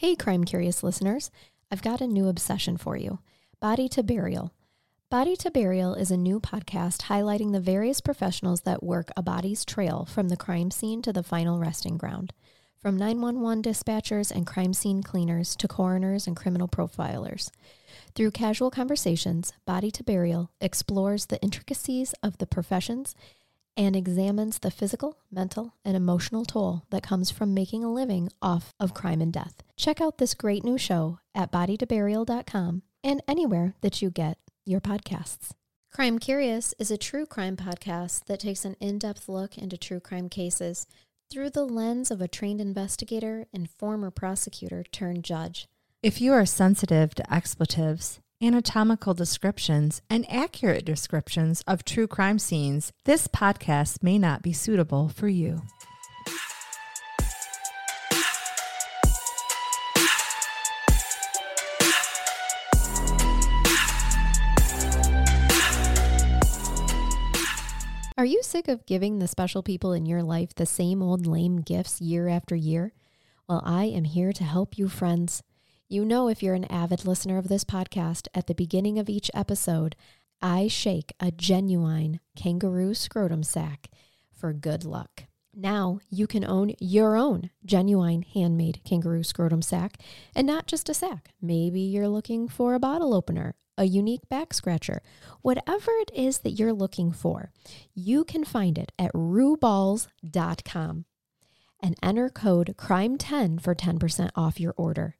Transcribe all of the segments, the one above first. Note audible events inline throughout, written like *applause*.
Hey, crime curious listeners, I've got a new obsession for you Body to Burial. Body to Burial is a new podcast highlighting the various professionals that work a body's trail from the crime scene to the final resting ground. From 911 dispatchers and crime scene cleaners to coroners and criminal profilers. Through casual conversations, Body to Burial explores the intricacies of the professions and examines the physical, mental, and emotional toll that comes from making a living off of crime and death. Check out this great new show at bodytoburial.com and anywhere that you get your podcasts. Crime Curious is a true crime podcast that takes an in depth look into true crime cases through the lens of a trained investigator and former prosecutor turned judge. If you are sensitive to expletives, anatomical descriptions, and accurate descriptions of true crime scenes, this podcast may not be suitable for you. Are you sick of giving the special people in your life the same old lame gifts year after year? Well, I am here to help you, friends. You know, if you're an avid listener of this podcast, at the beginning of each episode, I shake a genuine kangaroo scrotum sack for good luck. Now you can own your own genuine handmade kangaroo scrotum sack and not just a sack. Maybe you're looking for a bottle opener, a unique back scratcher, whatever it is that you're looking for, you can find it at rooballs.com and enter code CRIME10 for 10% off your order.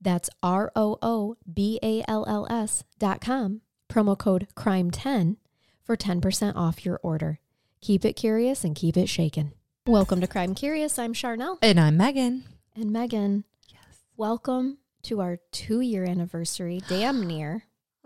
That's R O O B A L L S dot com, promo code CRIME10 for 10% off your order. Keep it curious and keep it shaken. Welcome to Crime Curious. I'm Charnel. And I'm Megan. And Megan, yes. welcome to our two year anniversary, damn near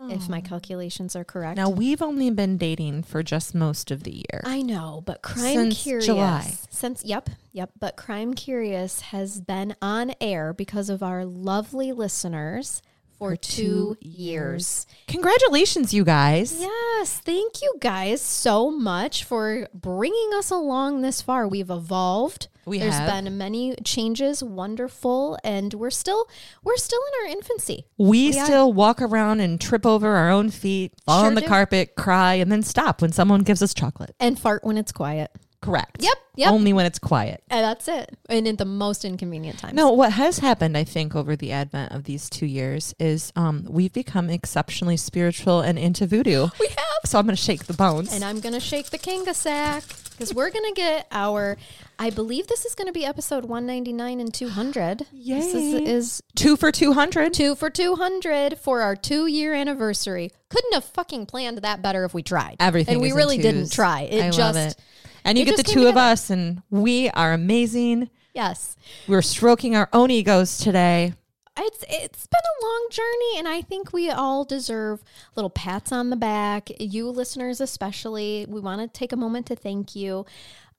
if my hmm. calculations are correct. Now we've only been dating for just most of the year. I know, but Crime Since Curious July. since yep, yep, but Crime Curious has been on air because of our lovely listeners for, two, two years. Congratulations, you guys. Yes, thank you guys so much for bringing us along this far. We've evolved. We There's have. been many changes, wonderful, and we're still we're still in our infancy. We We are- still walk around and trip over our own feet, fall Sure on the do. carpet, cry, and then stop when someone gives us chocolate. And fart when it's quiet. Correct. Yep, yep. Only when it's quiet. And that's it. And in the most inconvenient times. No, what has happened, I think, over the advent of these two years is um, we've become exceptionally spiritual and into voodoo. we have. So I'm going to shake the bones. And I'm going to shake the Kanga sack because we're going to get our, I believe this is going to be episode 199 and 200. This is, is Two for 200. two for 200 for our two year anniversary. Couldn't have fucking planned that better if we tried. Everything. And we really twos. didn't try. It I just, love it. And you get the two came of us, and we are amazing. yes. We're stroking our own egos today. It's it's been a long journey and I think we all deserve little pats on the back. You listeners especially, we want to take a moment to thank you.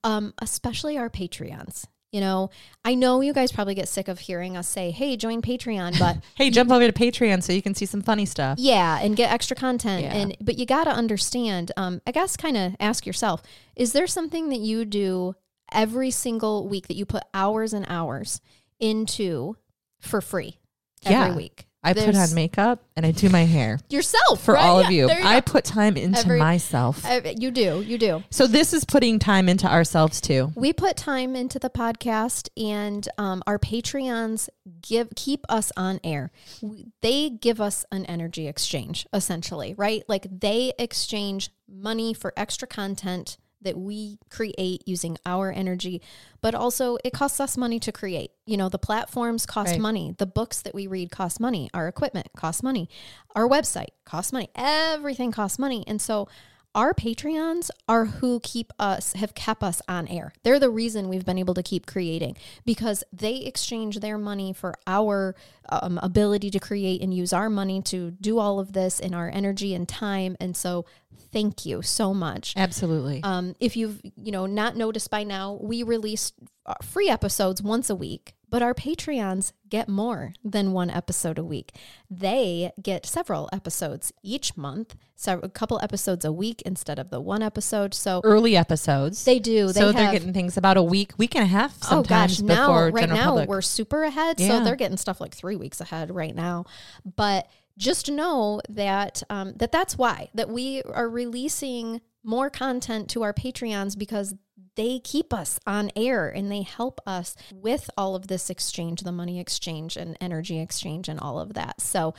Um especially our Patreons. You know, I know you guys probably get sick of hearing us say, "Hey, join Patreon," *laughs* but Hey, jump over to Patreon so you can see some funny stuff. yeah, and get extra content. Yeah. And but you got to understand, um I guess kind of ask yourself, is there something that you do every single week that you put hours and hours into for free Yeah. every week? I put on makeup and I do my hair *laughs* yourself for right? all Yeah, of you. there I go. put time into Every- myself. Uh, you do, you do. so this is putting time into ourselves too. We put time into the podcast, and um, our Patreons give keep us on air. They give us an energy exchange, essentially, right? Like they exchange money for extra content that we create using our energy, but also it costs us money to create. You know, the platforms cost Right. money, the books that we read cost money, our equipment costs money, our website costs money, everything costs money. And so our Patreons are who keep us, have kept us on air. They're the reason we've been able to keep creating because they exchange their money for our um, ability to create and use our money to do all of this in our energy and time. And so, thank you so much. Absolutely. Um, if you've you know not noticed by now, we release uh, free episodes once a week. But our Patreons get more than one episode a week. They get several episodes each month, so a couple episodes a week instead of the one episode. So Early episodes. they do. They so have, they're getting things about a week, week and a half Oh sometimes gosh, now right now public. we're super ahead, Yeah. so they're getting stuff like three weeks ahead right now. But just know that um, that that's why that we are releasing more content to our Patreons because they keep us on air and they help us with all of this exchange, the money exchange and energy exchange and all of that. So,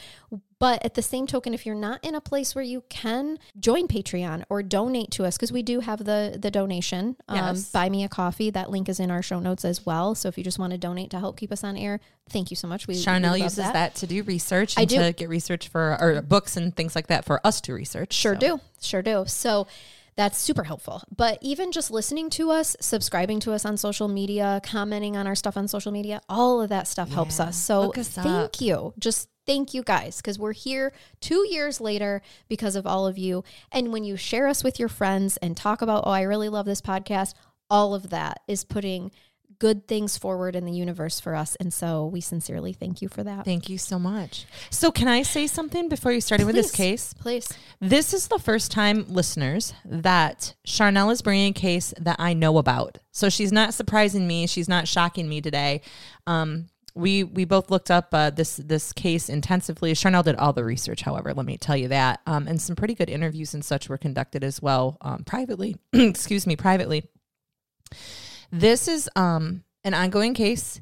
but at the same token, if you're not in a place where you can join Patreon or donate to us, because we do have the the donation, um, Yes. buy me a coffee. That link is in our show notes as well. So if you just want to donate to help keep us on air, thank you so much. We Charnel uses that. to do research I and do. to get research for or books and things like that for us to research. Sure So- do. Sure do. So that's super helpful. But even just listening to us, subscribing to us on social media, commenting on our stuff on social media, all of that stuff helps us. So us thank up. you. Just thank you guys because we're here two years later because of all of you. And when you share us with your friends and talk about, oh, I really love this podcast, all of that is putting good things forward in the universe for us. And so we sincerely thank you for that. Thank you so much. So, can I say something before you started with this case? Please. This is the first time, listeners, that Charnel is bringing a case that I know about. So she's not surprising me. She's not shocking me today. Um, we we both looked up uh, this this case intensively. Charnel did all the research, however, let me tell you that, um, and some pretty good interviews and such were conducted as well, um, privately. *clears throat* excuse me, privately. This is um, an ongoing case.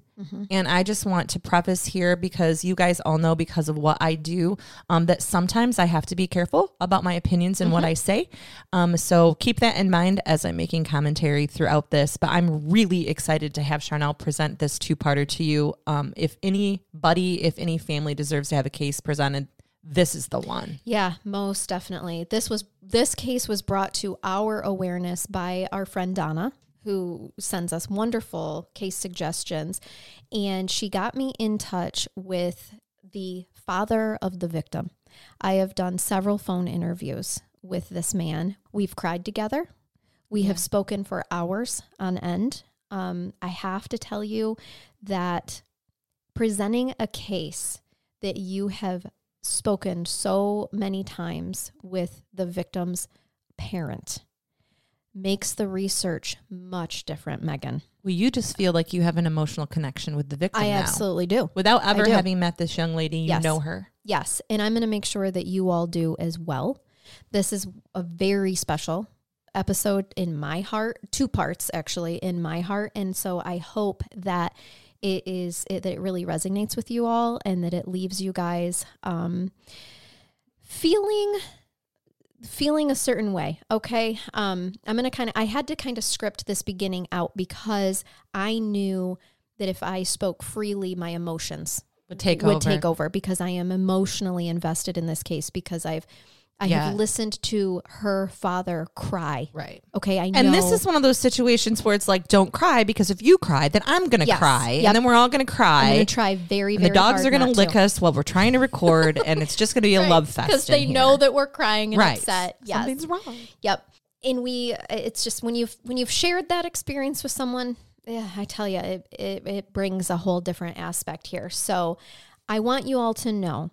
And I just want to preface here because you guys all know because of what I do um, that sometimes I have to be careful about my opinions and what I say. Um, so keep that in mind as I'm making commentary throughout this. But I'm really excited to have Charnel present this two parter to you. Um, if anybody, if any family deserves to have a case presented, this is the one. Yeah, most definitely. This was this case was brought to our awareness by our friend Donna, who sends us wonderful case suggestions, and she got me in touch with the father of the victim. I have done several phone interviews with this man. We've cried together. We have spoken for hours on end. Um, I have to tell you that presenting a case that you have spoken so many times with the victim's parent makes the research much different, Megan. Well, you just feel like you have an emotional connection with the victim I now. absolutely do. Without ever do. having met this young lady, you Yes. know her. Yes. And I'm going to make sure that you all do as well. This is a very special episode in my heart, two parts actually in my heart. And so I hope that it is it, that it really resonates with you all and that it leaves you guys um, feeling feeling a certain way okay um i'm gonna kind of i had to kind of script this beginning out because i knew that if i spoke freely my emotions Would take would over. take over because I am emotionally invested in this case because I've I Yeah. have listened to her father cry. Right. Okay, I know. And this is one of those situations where it's like, don't cry because if you cry, then I'm going to Yes. cry. Yep. And then we're all going to cry. I'm going to try very very the dogs are going to lick us while we're trying to record. and it's just going to be a love fest. because they here. know that we're crying and right. upset. Yes. Something's wrong. Yep. And we it's just when you've when you've shared that experience with someone, yeah, I tell you, it, it it brings a whole different aspect here. So I want you all to know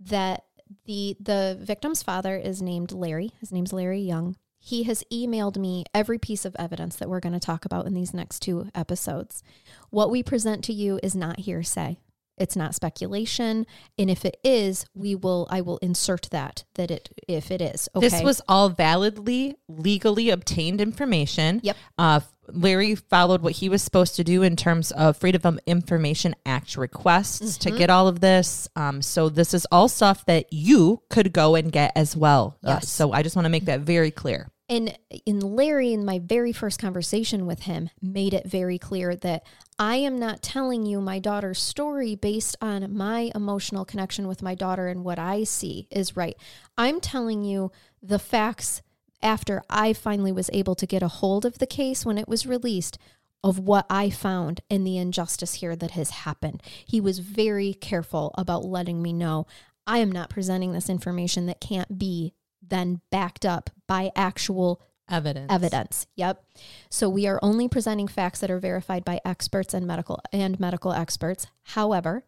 that the the victim's father is named Larry. His name's Larry Young. He has emailed me every piece of evidence that we're going to talk about in these next two episodes. What we present to you is not hearsay. It's not speculation, and if it is, we will I will insert that that it if it is. Okay. This was all validly, legally obtained information. Yep. Uh, Larry followed what he was supposed to do in terms of Freedom of Information Act requests to Mm-hmm. get all of this. Um, so this is all stuff that you could go and get as well. Uh, Yes. so I just want to make that very clear. And in Larry, in my very first conversation with him, made it very clear that I am not telling you my daughter's story based on my emotional connection with my daughter and what I see is right. I'm telling you the facts after I finally was able to get a hold of the case when it was released of what I found and the injustice here that has happened. He was very careful about letting me know I am not presenting this information that can't be then backed up by actual Evidence. evidence. Yep. So we are only presenting facts that are verified by experts and medical and medical experts. However,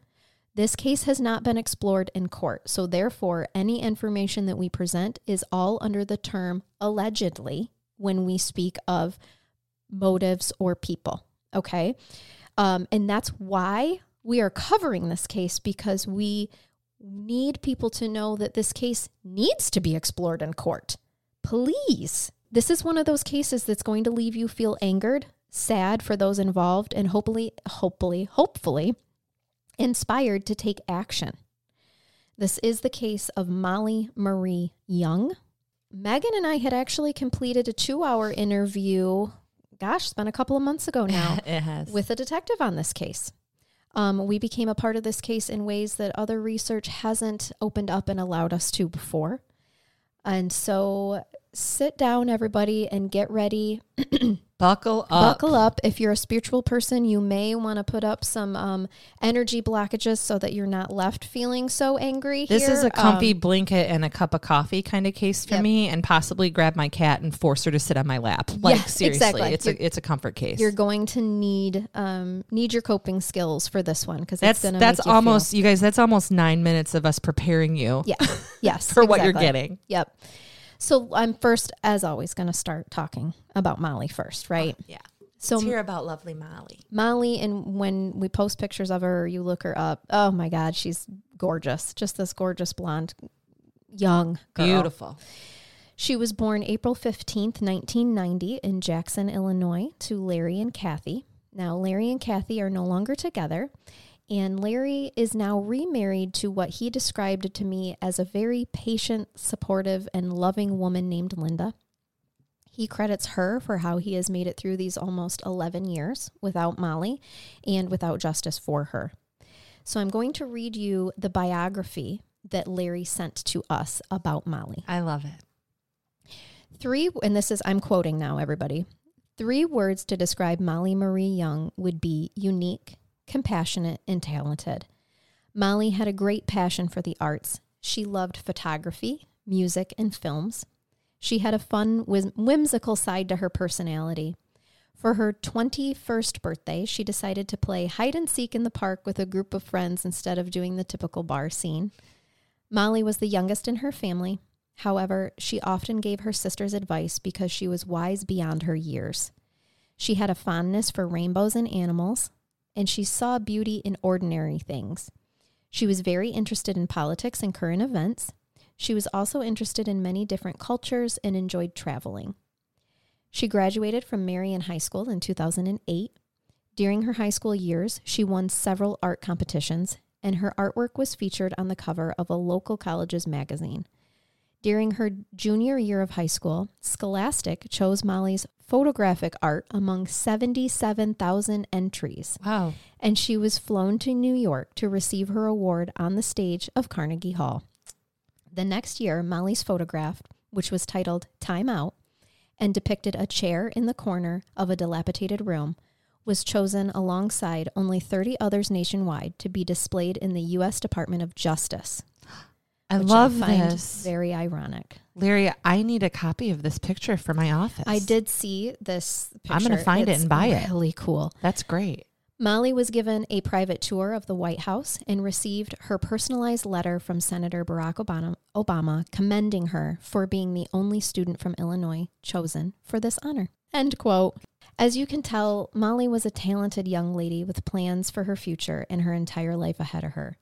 this case has not been explored in court. So therefore, any information that we present is all under the term allegedly when we speak of motives or people. Okay. Um, and that's why we are covering this case because we need people to know that this case needs to be explored in court. Please. This is one of those cases that's going to leave you feel angered, sad for those involved, and hopefully, hopefully, hopefully inspired to take action. This is the case of Molly Marie Young. Megan and I had actually completed a two hour interview, gosh, it's been a couple of months ago *laughs* now, it has. with a detective on this case. Um, we became a part of this case in ways that other research hasn't opened up and allowed us to before. And so sit down, everybody, and get ready. *clears throat* Buckle up. Buckle up. If you're a spiritual person, you may want to put up some um, energy blockages so that you're not left feeling so angry. This here. is a comfy Um, blanket and a cup of coffee kind of case for Yep. me, and possibly grab my cat and force her to sit on my lap. Like Yeah, seriously, exactly. it's a it's a comfort case. you're going to need um, need your coping skills for this one because that's going to that's you almost you guys. That's almost nine minutes of us preparing you yeah *laughs* yes for what you're getting. Yep. So I'm first, as always, going to start talking about Molly first, right? Yeah. So Let's hear about lovely Molly. Molly, and when we post pictures of her, you look her up. Oh my God, she's gorgeous! Just this gorgeous blonde, young girl. Beautiful. She was born April fifteenth, nineteen ninety, in Jackson, Illinois, to Larry and Kathy. Now, Larry and Kathy are no longer together, and Larry is now remarried to what he described to me as a very patient, supportive, and loving woman named Linda. He credits her for how he has made it through these almost 11 years without Molly and without justice for her. So I'm going to read you the biography that Larry sent to us about Molly. I love it. Three, and this is, I'm quoting now, everybody. Three words to describe Molly Marie Young would be unique, compassionate, and talented. Molly had a great passion for the arts. She loved photography, music, and films. She had a fun, whimsical side to her personality. For her 21st birthday, she decided to play hide and seek in the park with a group of friends instead of doing the typical bar scene. Molly was the youngest in her family. However, she often gave her sisters advice because she was wise beyond her years. She had a fondness for rainbows and animals, and she saw beauty in ordinary things. She was very interested in politics and current events. She was also interested in many different cultures and enjoyed traveling. She graduated from Marion High School in 2008. During her high school years, she won several art competitions, and her artwork was featured on the cover of a local college's magazine. During her junior year of high school, Scholastic chose Molly's photographic art among 77,000 entries, Wow. and she was flown to New York to receive her award on the stage of Carnegie Hall. The next year, Molly's photograph, which was titled Time Out and depicted a chair in the corner of a dilapidated room, was chosen alongside only 30 others nationwide to be displayed in the U.S. Department of Justice. I love find this. Very ironic. Larry, I need a copy of this picture for my office. I did see this picture. I'm gonna find it and buy it. Really cool. That's great. Molly was given a private tour of the White House and received her personalized letter from Senator Barack Obama, Obama commending her for being the only student from Illinois chosen for this honor. End quote. As you can tell, Molly was a talented young lady with plans for her future and her entire life ahead of her.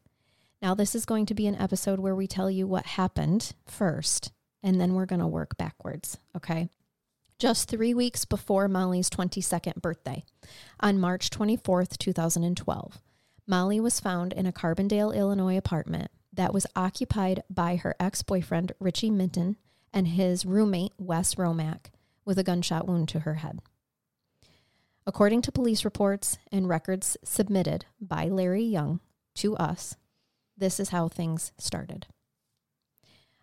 Now, this is going to be an episode where we tell you what happened first, and then we're going to work backwards, okay? Just three weeks before Molly's 22nd birthday, on March 24th, 2012, Molly was found in a Carbondale, Illinois apartment that was occupied by her ex boyfriend, Richie Minton, and his roommate, Wes Romack, with a gunshot wound to her head. According to police reports and records submitted by Larry Young to us, this is how things started.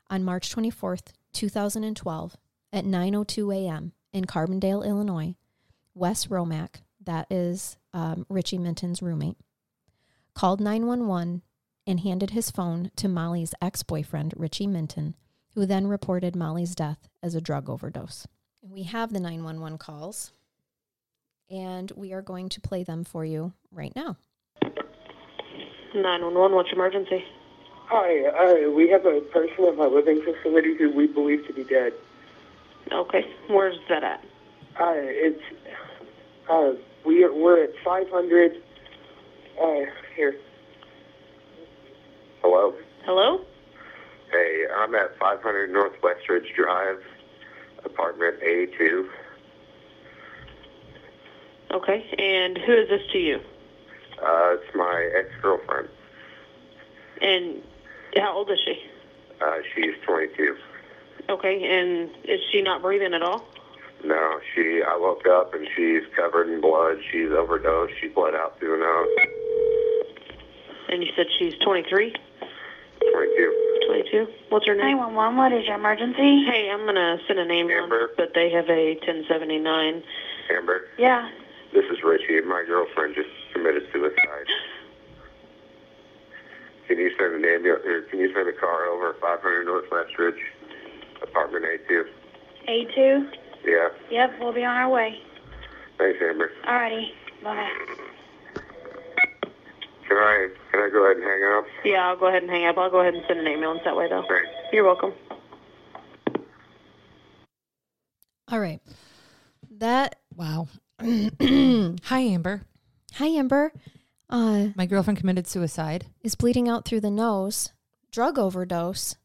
On March 24th, 2012, at 9:02 a.m. in Carbondale, Illinois, Wes Romack, that is um, Richie Minton's roommate, called 911 and handed his phone to Molly's ex-boyfriend, Richie Minton, who then reported Molly's death as a drug overdose. We have the 911 calls, and we are going to play them for you right now. 911, what's your emergency? Hi, uh, we have a person in my living facility who we believe to be dead. Okay, where's that at? Uh, it's uh, we are, we're at 500. Uh, here. Hello. Hello? Hey, I'm at 500 Northwest Ridge Drive, apartment A2. Okay, and who is this to you? Uh, it's my ex-girlfriend. And how old is she? Uh, she's 22. Okay, and is she not breathing at all? No, she. I woke up and she's covered in blood. She's overdosed. She bled out through her nose. And you said she's 23? 22. 22? What's her name? 911, what is your emergency? Hey, I'm going to send an ambulance, Amber. but they have a 1079. Amber, Yeah. This is Richie. My girlfriend just committed suicide. Can you send an ambulance? Or uh, can you send a car over 500 Northwest Ridge, apartment A2? A2? Yeah. Yep, we'll be on our way. Thanks, Amber. Alrighty. Bye. Can I can I go ahead and hang up? Yeah, I'll go ahead and hang up. I'll go ahead and send an ambulance that way, though. Thanks. You're welcome. All right. That. Wow. *clears throat* Hi, Amber. Hi, Amber. Uh, My girlfriend committed suicide. is bleeding out through the nose, drug overdose,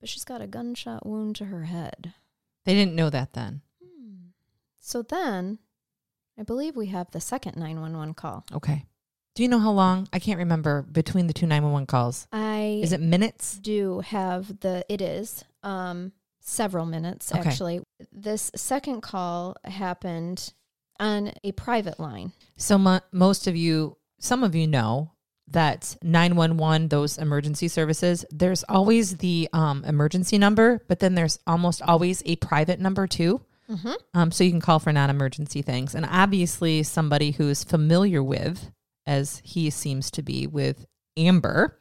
but she's got a gunshot wound to her head. They didn't know that then. So then, I believe we have the second 911 call. Okay. Do you know how long? I can't remember between the two 911 calls. I Is it minutes? do have the it is um several minutes Okay. actually. This second call happened on a private line. So mo- most of you, some of you know that 911, those emergency services, there's always the um, emergency number, but then there's almost always a private number too. Mhm. Um, so you can call for non emergency things. And obviously, somebody who's familiar with, as he seems to be with Amber,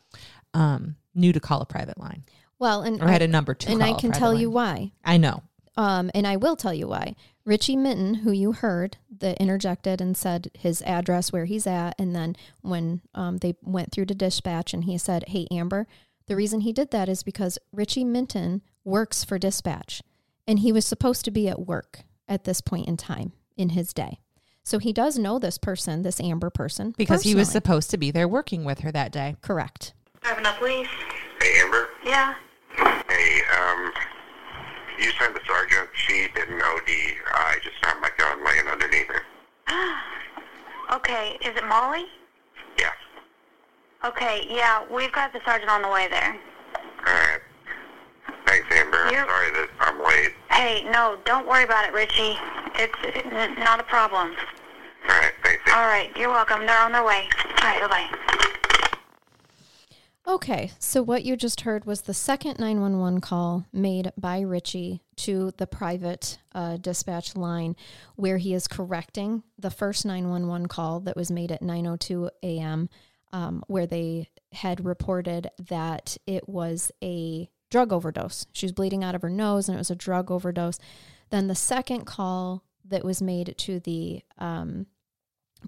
um, knew to call a private line Well, and or had I, a number to and I can tell you why. I know. Um, and I will tell you why. Richie Minton, who you heard, that interjected and said his address where he's at, and then when um, they went through to dispatch and he said, "Hey Amber," the reason he did that is because Richie Minton works for dispatch, and he was supposed to be at work at this point in time in his day. So he does know this person, this Amber person, Because he was supposed to be there working with her that day. correct. Driving up police? Hey, Amber. Yeah. Hey, um, you sent the sergeant. She didn't OD. I just found my gun laying underneath her. *gasps* Okay, is it Molly? Yeah. Okay, yeah, we've got the sergeant on the way there. All right. Thanks, Amber. I'm You're- sorry that I'm late. Hey, no, don't worry about it, Richie. It's uh, not a problem. All right. Thanks, Amber. All right, you're welcome. They're on their way. All right, bye-bye. Okay, so what you just heard was the second 911 call made by Richie to the private uh, dispatch line where he is correcting the first 911 call that was made at 9:02 a.m. Um, where they had reported that it was a drug overdose. She was bleeding out of her nose and it was a drug overdose. Then the second call that was made to the um,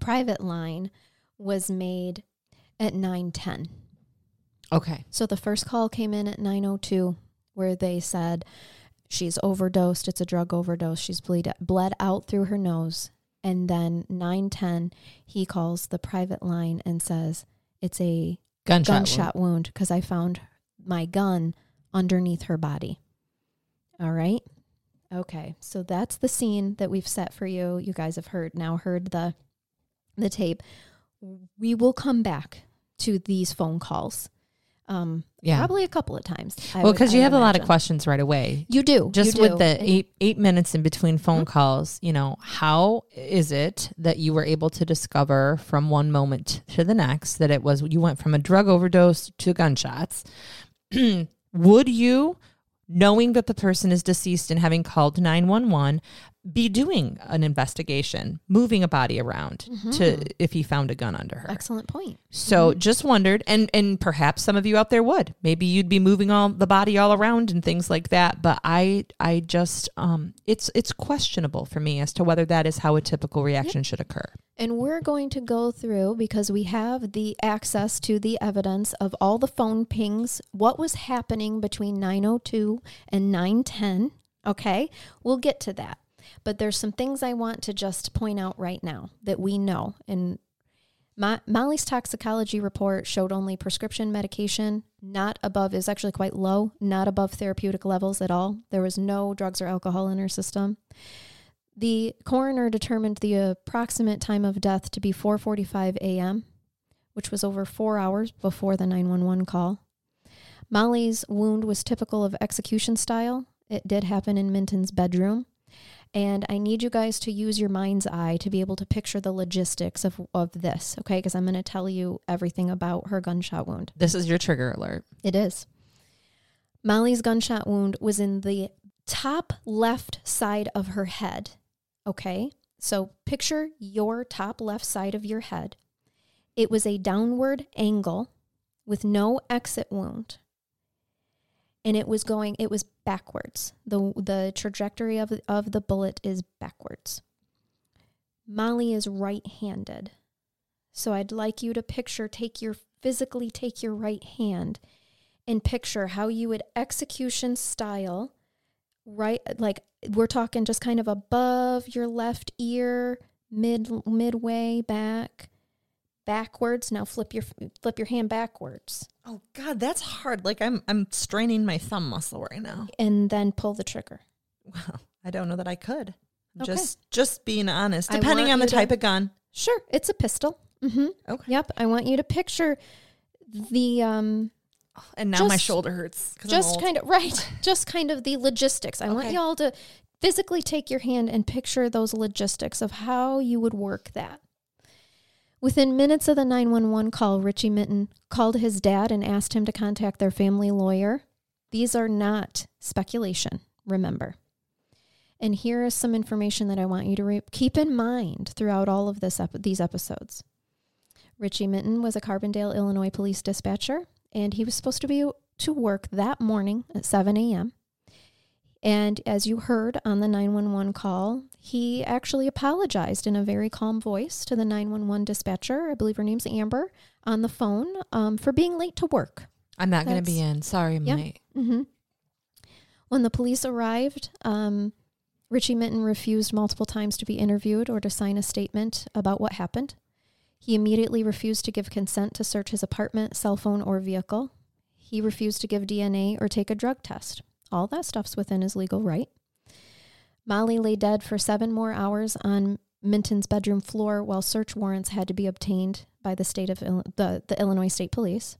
private line was made at 9:10. Okay. So the first call came in at 902 where they said she's overdosed, it's a drug overdose, she's bleed, bled out through her nose. And then 910 he calls the private line and says it's a Gunshot. wound. gunshot wound because I found my gun underneath her body. All right? Okay. So that's the scene that we've set for you. You guys have heard now heard the the tape. We will come back to these phone calls. Um Yeah. probably a couple of times. I Well, because you have a lot of questions right away. You do. Just you with do. the eight eight minutes in between phone Mhm. calls, you know, how is it that you were able to discover from one moment to the next that it was you went from a drug overdose to gunshots? *clears throat* Would you, knowing that the person is deceased and having called nine one one, be doing an investigation, moving a body around to if he found a gun under her. Excellent point. So just wondered, and and perhaps some of you out there would. Maybe you'd be moving all the body all around and things like that. But I I just um it's it's questionable for me as to whether that is how a typical reaction should occur. And we're going to go through because we have the access to the evidence of all the phone pings, what was happening between 902 and 910. Okay, we'll get to that. But there's some things I want to just point out right now that we know. And Mo- Molly's toxicology report showed only prescription medication, not above, is actually quite low, not above therapeutic levels at all. There was no drugs or alcohol in her system. The coroner determined the approximate time of death to be 4:45 a.m., which was over 4 hours before the 911 call. Molly's wound was typical of execution style. It did happen in Minton's bedroom. And I need you guys to use your mind's eye to be able to picture the logistics of, of this, okay? Because I'm going to tell you everything about her gunshot wound. This is your trigger alert. It is. Molly's gunshot wound was in the top left side of her head. Okay? So picture your top left side of your head. It was a downward angle with no exit wound. And it was going, it was backwards. The, the trajectory of, of the bullet is backwards. Molly is right handed. So I'd like you to picture, take your, physically take your right hand and picture how you would execution style right like we're talking just kind of above your left ear mid midway back backwards now flip your flip your hand backwards Oh God, that's hard. Like I'm I'm straining my thumb muscle right now. and then pull the trigger Well, I don't know that I could. Okay. Just just being honest. Depending on the you to- type of gun. sure it's a pistol mm-hmm. Okay. yep i want you to picture the um And now my Just- shoulder hurts. just kind of right *laughs* just kind of the logistics i want y'all to physically take your hand and picture those logistics of how you would work that within minutes of the 911 call richie minton called his dad and asked him to contact their family lawyer. These are not speculation remember. And here is some information that i want you to re- keep in mind throughout all of this ep- these episodes. Richie minton was a carbondale illinois police dispatcher and he was supposed to be to work that morning at 7 a.m. And as you heard on the 911 call, he actually apologized in a very calm voice to the 911 dispatcher, I believe her name's Amber, on the phone um, for being late to work. I'm not gonna be in. Sorry, Yeah. mate. hmm When the police arrived, um, Richie Minton refused multiple times to be interviewed or to sign a statement about what happened. He immediately refused to give consent to search his apartment, cell phone, or vehicle. He refused to give DNA or take a drug test. All that stuff's within his legal right. Molly lay dead for seven more hours on Minton's bedroom floor while search warrants had to be obtained by the state of the, the Illinois State Police.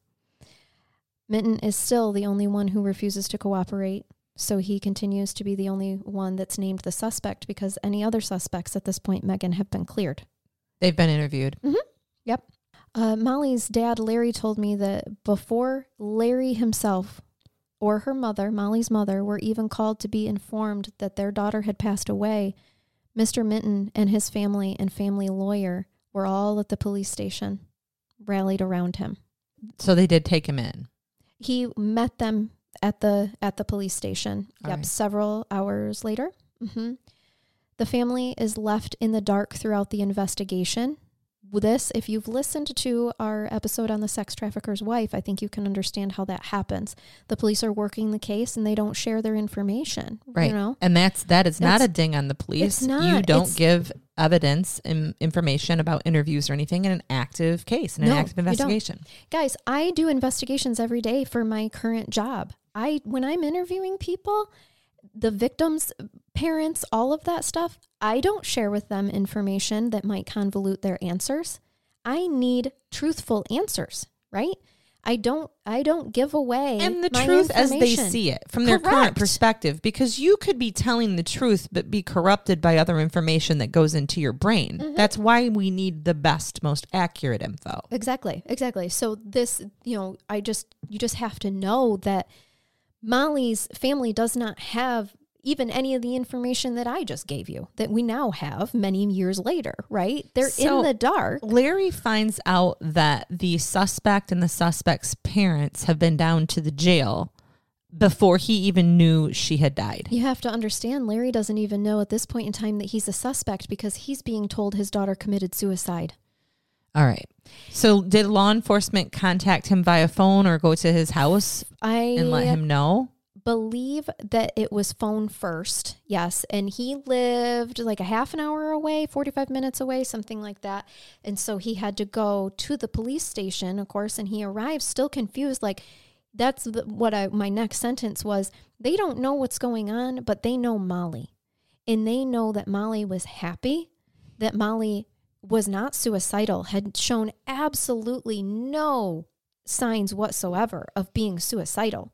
Minton is still the only one who refuses to cooperate, so he continues to be the only one that's named the suspect because any other suspects at this point, Megan, have been cleared. They've been interviewed. Yep. Uh, Molly's dad, Larry, told me that before Larry himself or her mother, Molly's mother, were even called to be informed that their daughter had passed away, Mr. Minton and his family and family lawyer were all at the police station, rallied around him. So they did take him in. he met them at the at the police station. All yep, right. several hours later. Mm-hmm. The family is left in the dark throughout the investigation. This, if you've listened to our episode on the sex trafficker's wife, I think you can understand how that happens. The police are working the case and they don't share their information. Right. You know, And that's that is not a ding on the police. You not. don't It's- give evidence and information about interviews or anything in an active case, in an active investigation. guys, I do investigations every day for my current job. I when I'm interviewing people, the victims, parents, all of that stuff, I don't share with them information that might convolute their answers. I need truthful answers, right? I don't I don't give away and the truth as they see it from their current perspective because you could be telling the truth but be corrupted by other information that goes into your brain Mm-hmm. that's why we need the best most accurate info Exactly, exactly. So this, you know, I just you just have to know that Molly's family does not have even any of the information that I just gave you that we now have many years later, right? They're So- in the dark. Larry finds out that the suspect and the suspect's parents have been down to the jail before he even knew she had died. You have to understand, Larry doesn't even know at this point in time that he's a suspect because he's being told his daughter committed suicide. All right. So, did law enforcement contact him via phone or go to his house I and let him know? believe that it was phone first. Yes. And he lived like a half an hour away, 45 minutes away, something like that. And so he had to go to the police station, of course, and he arrives still confused. Like, that's the, what I, my next sentence was. They don't know what's going on, but they know Molly. And they know that Molly was happy, that Molly was not suicidal, had shown absolutely no signs whatsoever of being suicidal.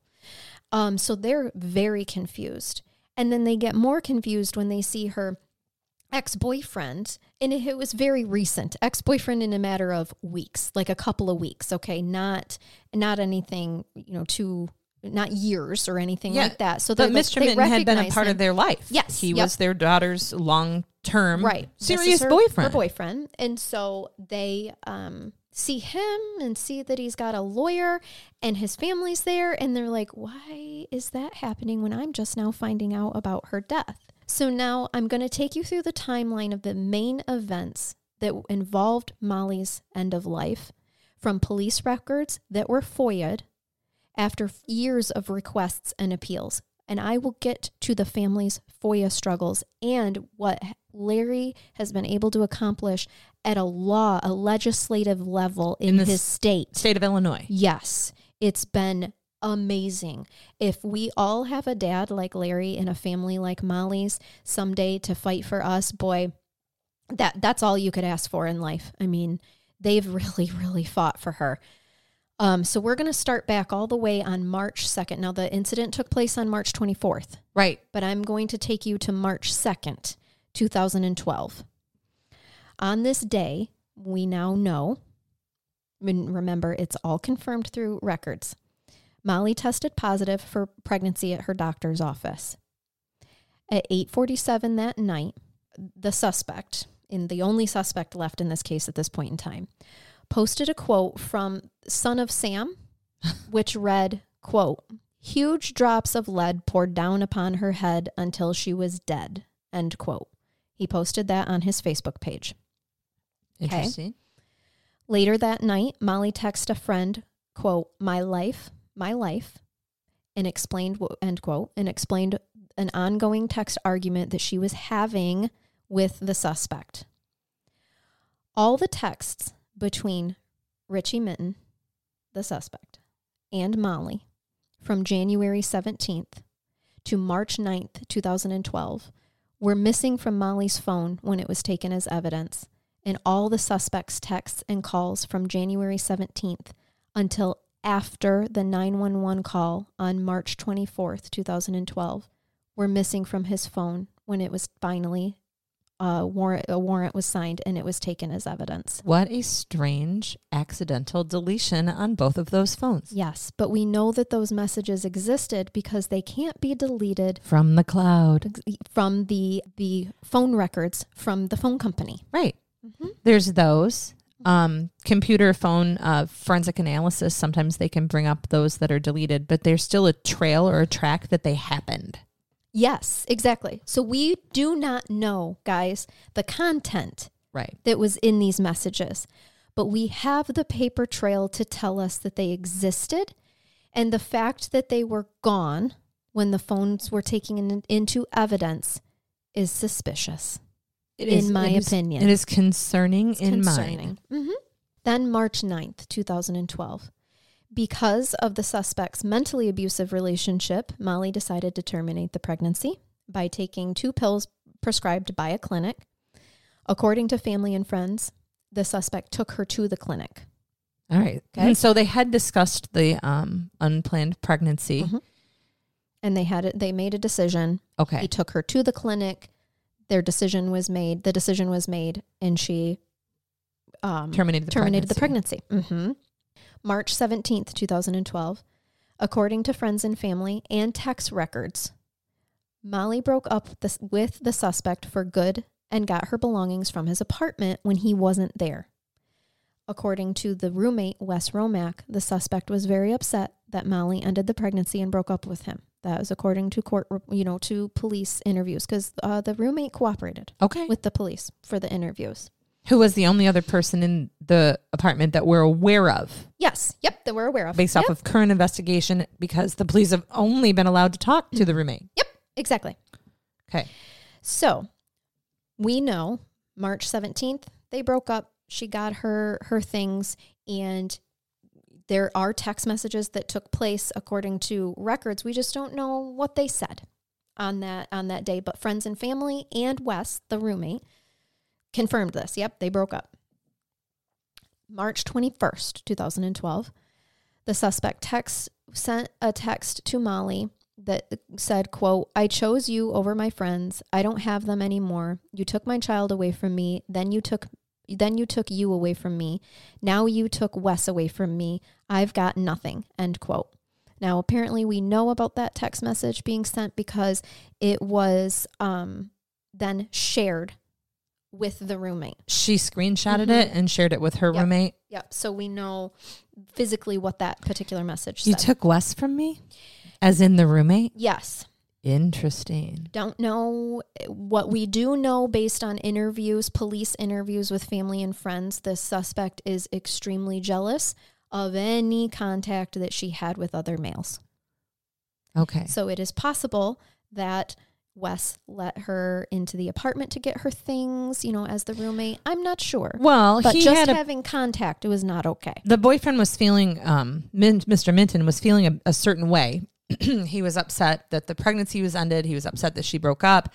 Um, so they're very confused. And then they get more confused when they see her ex boyfriend. And it, was very recent ex boyfriend in a matter of weeks, like a couple of weeks. Okay. Not, not anything, you know, too, not years or anything Yeah, like that. So But Mr. they Minton had been a part him. of their life. Yes, He yep. was their daughter's long term, right serious her- boyfriend. her boyfriend and so they um see him and see that he's got a lawyer and his family's there and they're like why is that happening when i'm just now finding out about her death so now i'm going to take you through the timeline of the main events that involved molly's end of life from police records that were foia'd after years of requests and appeals. And I will get to the family's FOIA struggles and what Larry has been able to accomplish at a law, a legislative level in, In his state. State of Illinois. Yes, it's been amazing. If we all have a dad like Larry and a family like Molly's someday to fight for us, boy, that that's all you could ask for in life. I mean, they've *laughs* really, really fought for her. Um, so we're going to start back all the way on March 2nd. Now, the incident took place on March 24th, Right. but I'm going to take you to March 2nd, 2012. On this day, we now know, and remember, it's all confirmed through records. Molly tested positive for pregnancy at her doctor's office. At 8:47 that night, the suspect, and the only suspect left in this case at this point in time, posted a quote from Son of Sam, which read, quote, huge drops of lead poured down upon her head until she was dead, end quote. He posted that on his Facebook page. Okay. Interesting. Later that night, Molly texted a friend, quote, my life, my life, and explained, end quote, and explained an ongoing text argument that she was having with the suspect. All the texts between Richie Minton, the suspect, and Molly from January 17th to March 9th, 2012, were missing from Molly's phone when it was taken as evidence and all the suspect's texts and calls from January 17th until after the 911 call on March 24th, 2012, were missing from his phone when it was finally uh, warrant, a warrant was signed and it was taken as evidence. What a strange accidental deletion on both of those phones. Yes, but we know that those messages existed because they can't be deleted From the cloud. from the the phone records from the phone company. Right. Mm-hmm. There's those. Um, computer phone uh, forensic analysis, sometimes they can bring up those that are deleted, but there's still a trail or a track that they happened. Yes, exactly. So we do not know, guys, the content Right. that was in these messages, but we have the paper trail to tell us that they existed. And the fact that they were gone when the phones were taken in, into evidence is suspicious, It in my it is- opinion. It is concerning It's in concerning. mine. Mhm. Then March 9th, 2012. Because of the suspect's mentally abusive relationship, Molly decided to terminate the pregnancy by taking two pills prescribed by a clinic. According to family and friends, the suspect took her to the clinic. All right. Okay. And *laughs* so they had discussed the um, unplanned pregnancy. Mhm. And they had it, they made a decision. Okay. He took her to the clinic. Their decision was made. The decision was made, and she um, terminated the terminated pregnancy. the pregnancy. hmm March 17th, 2012. According to friends and family and tax records, Molly broke up this, with the suspect for good and got her belongings from his apartment when he wasn't there. According to the roommate, Wes Romack, the suspect was very upset that Molly ended the pregnancy and broke up with him. That was according to court, you know, to police interviews because uh, the roommate cooperated Okay. with the police for the interviews. Who was the only other person in the apartment that we're aware of Yes, yep, that we're aware of. based Yep, off of current investigation because the police have only been allowed to talk to the mm-hmm. roommate. Yep, exactly. Okay. So we know March 17th, they broke up. She got her her things and there are text messages that took place according to records. We just don't know what they said on that on that day, but friends and family and Wes, the roommate, confirmed this. Yep, they broke up. March 21st, 2012, the suspect text sent a text to Molly that said, quote, I chose you over my friends. I don't have them anymore. You took my child away from me. Then you took then you took you away from me. Now you took Wes away from me. I've got nothing. End quote. Now apparently we know about that text message being sent because it was um, then shared with the roommate. She screenshotted mm-hmm. it and shared it with her Yep. roommate. Yep. So we know physically what that particular message You said. took Wes from me? As in the roommate? yes. Interesting. don't know what we do know based on interviews police interviews with family and friends The suspect is extremely jealous of any contact that she had with other males Okay. so it is possible that wes let her into the apartment to get her things you know as the roommate. I'm not sure. Well, but he just a having contact it was not okay. The boyfriend was feeling um Min- mr minton was feeling a, a certain way. *clears throat* He was upset that the pregnancy was ended. He was upset that she broke up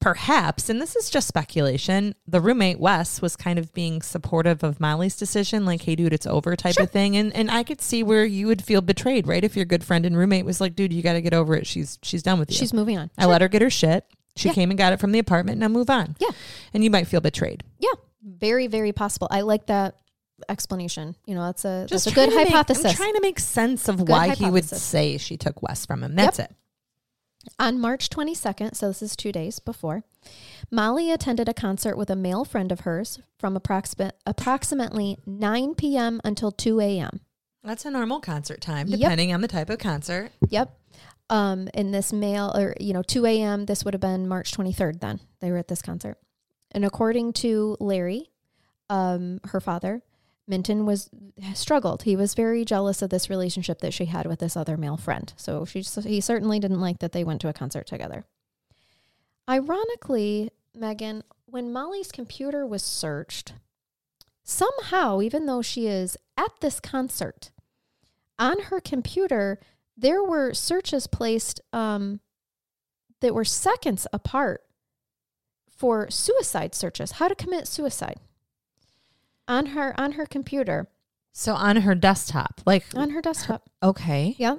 perhaps and this is just speculation the roommate wes was kind of being supportive of molly's decision like hey dude it's over type of thing and and i could see where you would feel betrayed right? If your good friend and roommate was like dude you got to get over it. She's she's done with you. She's moving on. I let her get her shit. She Yeah. came and got it from the apartment. Now move on. Yeah. and you might feel betrayed. Yeah. Very very possible. I like that explanation. You know that's a just that's a good to make- hypothesis. I'm trying to make sense of Good why he would say she took Wes from him. That's it. On March 22nd, so this is two days before, Molly attended a concert with a male friend of hers from approximate, approximately 9 p.m. until 2 a.m. That's a normal concert time, Yep. depending on the type of concert. Yep. Um, in this male, or, you know, 2 a.m., this would have been March 23rd then. They were at this concert. And according to Larry, um, her father, Minton was struggled. He was very jealous of this relationship that she had with this other male friend. So she he certainly didn't like that they went to a concert together. Ironically, Megan, when Molly's computer was searched, somehow, even though she is at this concert, on her computer, there were searches placed um, that were seconds apart for suicide searches, how to commit suicide on her on her computer, So on her desktop, like on her desktop. okay, Yeah.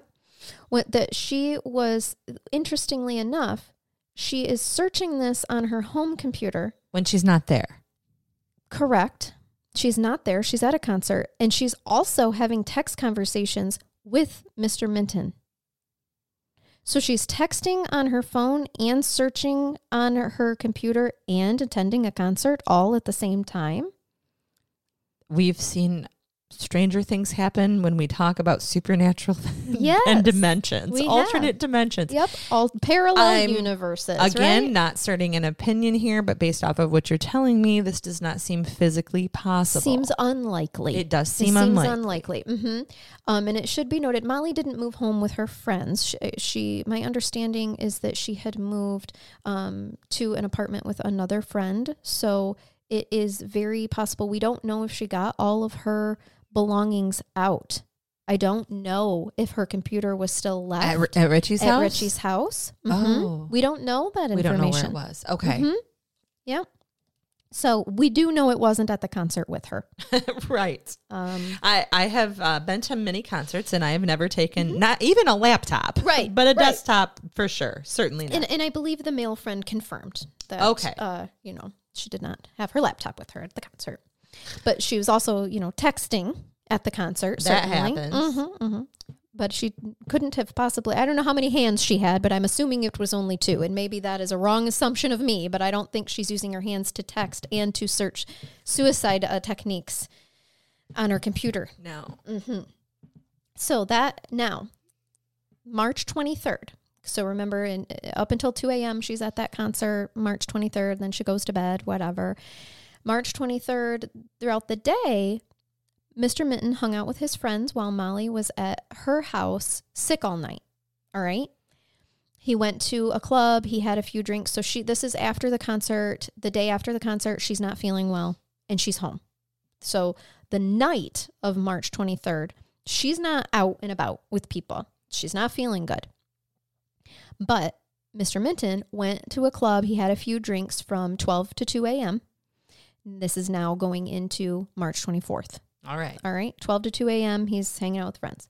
What that she was interestingly enough, she is searching this on her home computer. when she's not there. Correct. She's not there. She's at a concert and she's also having text conversations with Mr. Minton. So she's texting on her phone and searching on her computer and attending a concert all at the same time. We've seen stranger things happen when we talk about supernatural *laughs* Yes, and dimensions, alternate have. dimensions. Yep, all parallel I'm- universes. Again, right? not starting an opinion here, but based off of what you're telling me, this does not seem physically possible. Seems unlikely. It does It seem seems unlikely. unlikely. hmm Um, and it should be noted, Molly didn't move home with her friends. She, she my understanding is that she had moved um, to an apartment with another friend. So it is very possible. We don't know if she got all of her belongings out. I don't know if her computer was still left at, at Richie's at house. Richie's house. Mhm. Oh. we don't know that we don't know information. where it was. Okay, Mhm. Yep. So we do know it wasn't at the concert with her. *laughs* right. Um, I, I have uh, been to many concerts and I have never taken not even a laptop, Mm-hmm. Right, But a right. desktop for sure, certainly not. and, and I believe the male friend confirmed that. Okay. Uh, you know, she did not have her laptop with her at the concert, but she was also, you know, texting at the concert. That certainly. happens. Mhm, mhm. but she couldn't have possibly. I don't know how many hands she had, but I'm assuming it was only two. And maybe that is a wrong assumption of me, but I don't think she's using her hands to text and to search suicide uh, techniques on her computer. No. So that now, March 23rd. So remember, in, up until 2 a.m., she's at that concert, March 23rd, then she goes to bed, whatever. March 23rd, throughout the day, Mr. Minton hung out with his friends while Molly was at her house sick all night. All right. He went to a club, he had a few drinks. So she this is after the concert, the day after the concert, she's not feeling well and she's home. So the night of March 23rd, she's not out and about with people. She's not feeling good. But Mr. Minton went to a club. He had a few drinks from 12 to 2 a.m. This is now going into March 24th. All right. All right, 12 to 2 a.m. He's hanging out with friends.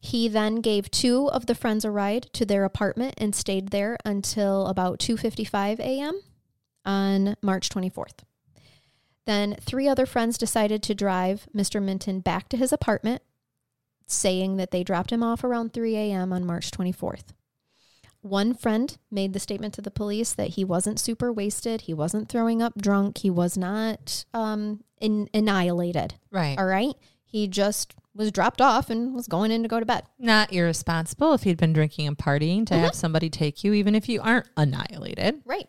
He then gave two of the friends a ride to their apartment and stayed there until about 2:55 a.m. on March 24th. Then three other friends decided to drive Mr. Minton back to his apartment, saying that they dropped him off around 3 a.m. on March 24th. One friend made the statement to the police that he wasn't super wasted, he wasn't throwing up drunk, he was not um, in, annihilated. Right. All right. He just was dropped off and was going in to go to bed. Not irresponsible if you'd been drinking and partying to have somebody take you, even if you aren't annihilated. Right.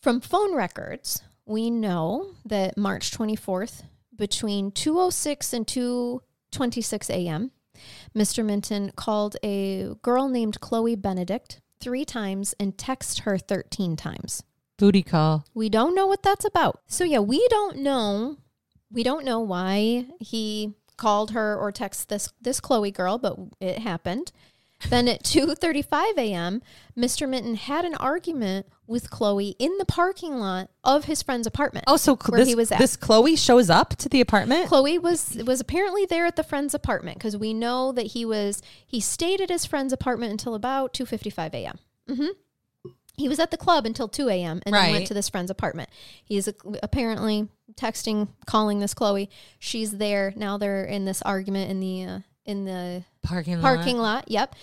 From phone records, we know that March 24th, between 2:06 and 2:26 a.m., Mr. Minton called a girl named Chloe Benedict 3 times and texted her 13 times. Booty call. We don't know what that's about. So yeah, we don't know. We don't know why he called her or texted this this Chloe girl, but it happened. Then at 2:35 a.m., Mr. Minton had an argument with Chloe in the parking lot of his friend's apartment. Oh, so where this, he was at. this Chloe shows up to the apartment? Chloe was was apparently there at the friend's apartment because we know that he was he stayed at his friend's apartment until about 2:55 a.m. hmm He was at the club until 2 a.m. and then went to this friend's apartment. He's uh, apparently texting, calling this Chloe. She's there now. They're in this argument in the uh, in the Parking lot. parking lot. Yep.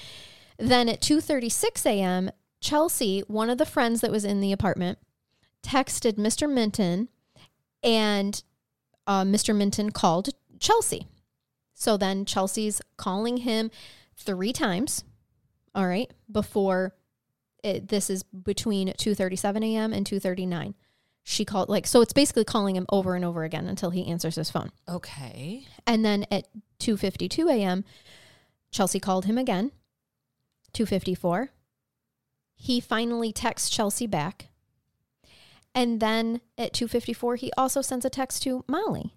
Then at 2:36 a.m., Chelsea, one of the friends that was in the apartment, texted Mr. Minton, and uh, Mr. Minton called Chelsea. So then Chelsea's calling him three times. All right, before it, this is between 2:37 a.m. and 2:39. She called like so it's basically calling him over and over again until he answers his phone. Okay. And then at 2:52 a.m., Chelsea called him again. 2:54. He finally texts Chelsea back. And then at 2:54 he also sends a text to Molly.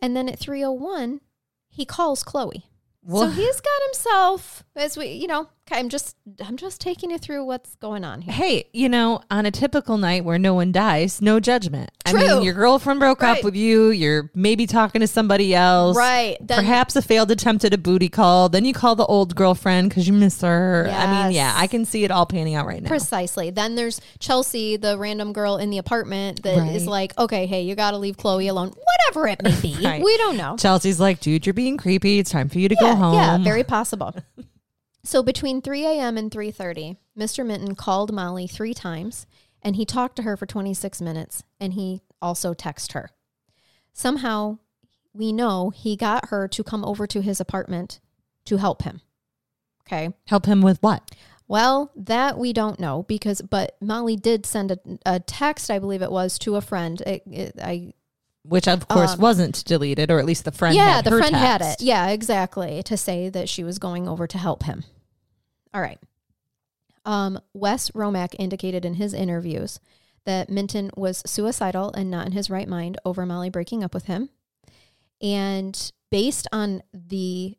And then at 3:01 he calls Chloe. So he's got himself as we, you know, I'm just I'm just taking you through what's going on here. Hey, you know, on a typical night where no one dies, no judgment. I mean, your girlfriend broke Right. up with you. You're maybe talking to somebody else. Right. Then- Perhaps a failed attempt at a booty call. Then you call the old girlfriend because you miss her. I mean, yeah, I can see it all panning out right now. Precisely. Then there's Chelsea, the random girl in the apartment that is Right. like, okay, hey, you got to leave Chloe alone. Whatever it may be. *laughs* Right. We don't know. Chelsea's like, dude, you're being creepy. It's time for you to yeah, go home. Yeah, very possible. So between 3 a.m. and 3.30, Mr. Minton called Molly three times and he talked to her for 26 minutes and he also texted her. Somehow, we know he got her to come over to his apartment to help him. Okay. Help him with what? Well, that we don't know because, but Molly did send a, a text, I believe it was, to a friend. It, it, I Which, of course, Um, wasn't deleted, or at least the friend yeah, the friend had it. Yeah, exactly. To say that she was going over to help him. All right. Um, Wes Romack indicated in his interviews that Minton was suicidal and not in his right mind over Molly breaking up with him. And based on the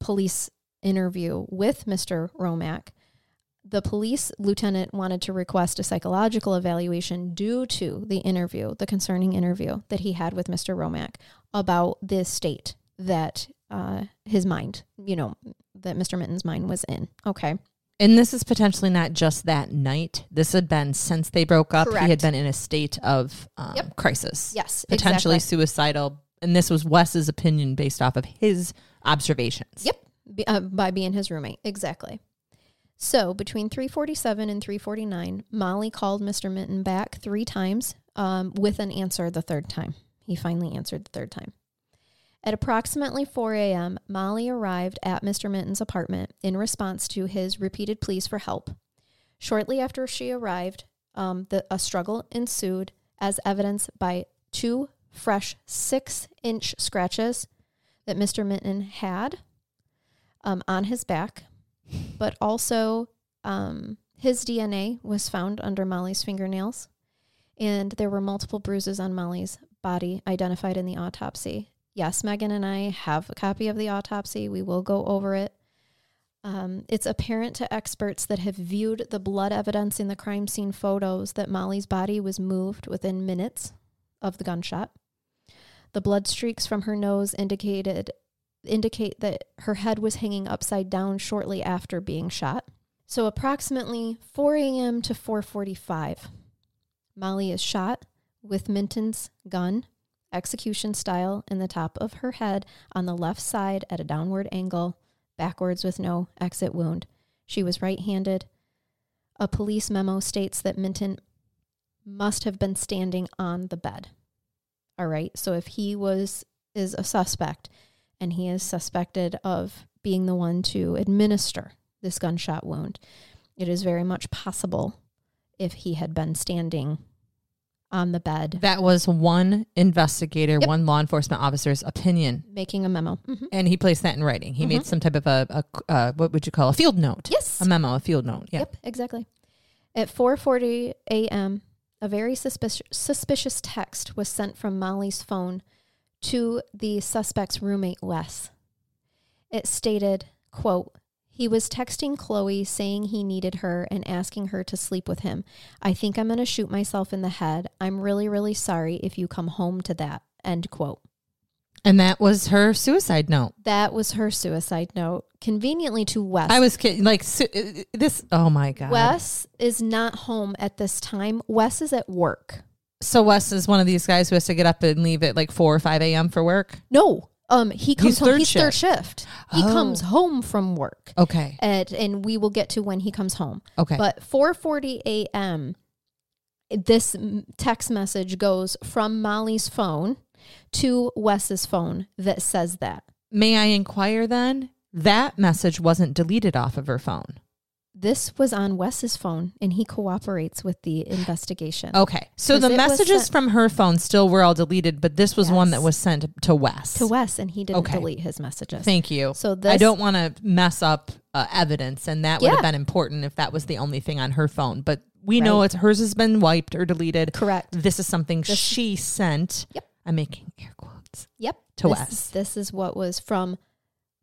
police interview with Mr. Romack, the police lieutenant wanted to request a psychological evaluation due to the interview, the concerning interview that he had with Mr. Romack about this state that uh, his mind, you know, that Mr. Minton's mind was in. Okay. And this is potentially not just that night. This had been since they broke up. He had been in a state of um, Yep. crisis. Yes. Potentially exactly. suicidal. And this was Wes's opinion based off of his observations. Yep. be, uh, by being his roommate. Exactly. So between 347 and 349, Molly called Mr. Minton back three times um, with an answer the third time. He finally answered the third time. At approximately 4 a.m., Molly arrived at Mr. Minton's apartment in response to his repeated pleas for help. Shortly after she arrived, um, the, a struggle ensued, as evidenced by two fresh six inch scratches that Mr. Minton had um, on his back, but also um, his DNA was found under Molly's fingernails, and there were multiple bruises on Molly's body identified in the autopsy. Yes, Megan and I have a copy of the autopsy. We will go over it. Um, it's apparent to experts that have viewed the blood evidence in the crime scene photos that Molly's body was moved within minutes of the gunshot. The blood streaks from her nose indicated indicate that her head was hanging upside down shortly after being shot. So approximately 4 a.m. to 4:45, Molly is shot with Minton's gun, execution style, in the top of her head on the left side at a downward angle, backwards with no exit wound. She was right-handed. A police memo states that Minton must have been standing on the bed. All right. So if he was is a suspect and he is suspected of being the one to administer this gunshot wound, it is very much possible if he had been standing on the bed That was one investigator, Yep. one law enforcement officer's opinion, making a memo. Mhm. and he placed that in writing. He made some type of a, a uh, what would you call a field note? Yes. a memo, a field note. Yeah. Yep, exactly. At 4:40 a.m., a very suspicious suspicious text was sent from Molly's phone to the suspect's roommate Wes. It stated, quote, he was texting Chloe saying he needed her and asking her to sleep with him. I think I'm going to shoot myself in the head. I'm really, really sorry if you come home to that. End quote. And that was her suicide note. That was her suicide note. Conveniently to Wes. I was kidding. Like su- uh, this. Oh my god. Wes is not home at this time. Wes is at work. So Wes is one of these guys who has to get up and leave at like four or five a.m. for work. No, um, he comes He's home. third he's third shift. He Oh. comes home from work, Okay. and and we will get to when he comes home. Okay. But 4:40 a.m. This text message goes from Molly's phone to Wes's phone that says that. May I inquire then? That message wasn't deleted off of her phone. This was on Wes's phone, and he cooperates with the investigation. Okay. So the messages sent- from her phone still were all deleted, but this was one Yes. that was sent to Wes. To Wes, and he didn't Okay. delete his messages. Thank you. So I don't want to mess up uh, evidence, and that would have been important if that was the only thing on her phone. But we know Right. it's hers has been wiped or deleted. Correct. This is something This- she sent. Yep. I'm making air quotes. Yep. To this Wes. This is what was from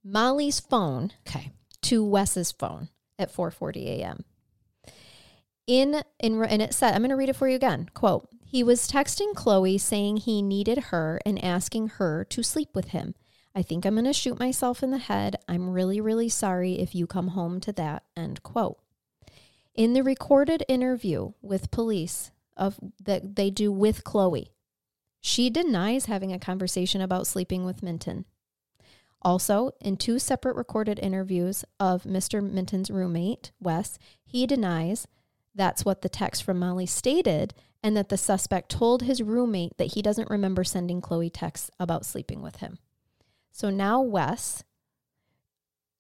Molly's phone Okay. to Wes's phone at 4:40 a.m. In in and it said, I'm going to read it for you again. Quote: He was texting Chloe saying he needed her and asking her to sleep with him. I think I'm going to shoot myself in the head. I'm really really sorry if you come home to that. End quote. In the recorded interview with police of that they do with Chloe, she denies having a conversation about sleeping with Minton. Also, in two separate recorded interviews of Mr. Minton's roommate, Wes, he denies that's what the text from Molly stated and that the suspect told his roommate that he doesn't remember sending Chloe texts about sleeping with him. So now Wes,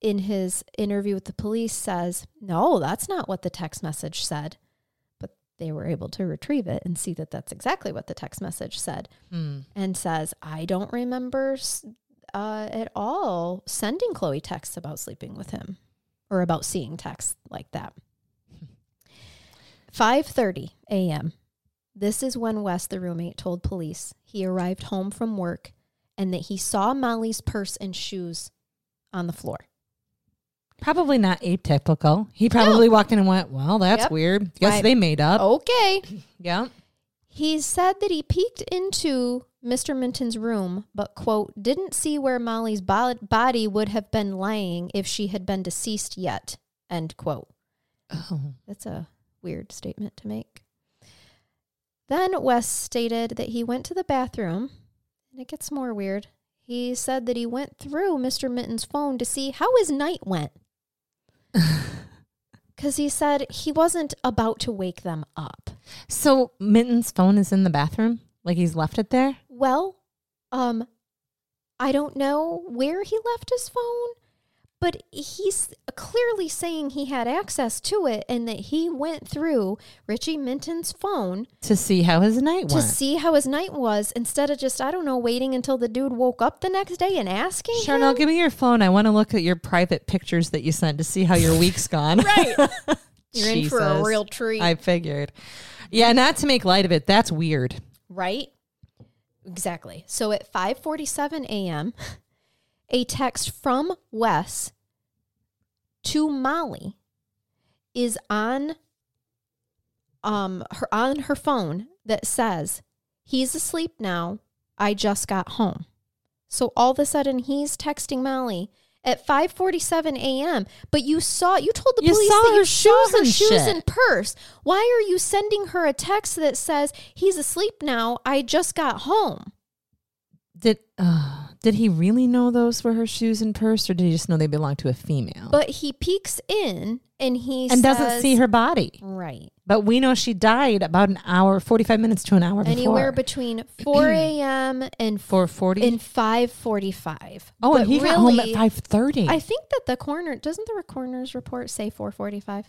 in his interview with the police, says, No, that's not what the text message said. But they were able to retrieve it and see that that's exactly what the text message said Hmm. and says, I don't remember uh, at all sending Chloe texts about sleeping with him or about seeing texts like that. *laughs* 5:30 a.m. This is when Wes, the roommate, told police he arrived home from work and that he saw Molly's purse and shoes on the floor. Probably not atypical. He probably walked in and went, "Well, that's Yep. weird. Guess Right. they made up." Okay. *laughs* Yeah. He said that he peeked into Mr. Minton's room, but, quote, didn't see where Molly's bo- body would have been lying if she had been deceased yet, end quote. Oh. That's a weird statement to make. Then Wes stated that he went to the bathroom, and it gets more weird. he said that he went through Mr. Minton's phone to see how his night went. *laughs* Because he said he wasn't about to wake them up. So Minton's phone is in the bathroom? Like he's left it there? Well, um, I don't know where he left his phone, but he's clearly saying he had access to it and that he went through Richie Minton's phone To see how his night to went. see how his night was instead of just, I don't know, waiting until the dude woke up the next day and asking. Charnel, him. give me your phone. I want to look at your private pictures that you sent to see how your week's gone. Right. *laughs* You're in for a Jesus. real treat. I figured. Yeah, not to make light of it. That's weird. right? Exactly. So at 5:47 a.m., a text from Wes to Molly is on um her on her phone that says, "He's asleep now. I just got home." So all of a sudden he's texting Molly at 5:47 a.m. But you saw you told the You police saw that her you saw shoes her and shoes shit. and purse. Why are you sending her a text that says he's asleep now? I just got home. Did uh, did he really know those were her shoes and purse, or did he just know they belonged to a female? But he peeks in and he and doesn't see her body. right But we know she died about an hour, forty five minutes to an hour before. anywhere between 4 *clears throat* a.m. and Four forty. and 5:45. Oh, But and he got home at five thirty. I think that the coroner doesn't the coroner's report say 4:45.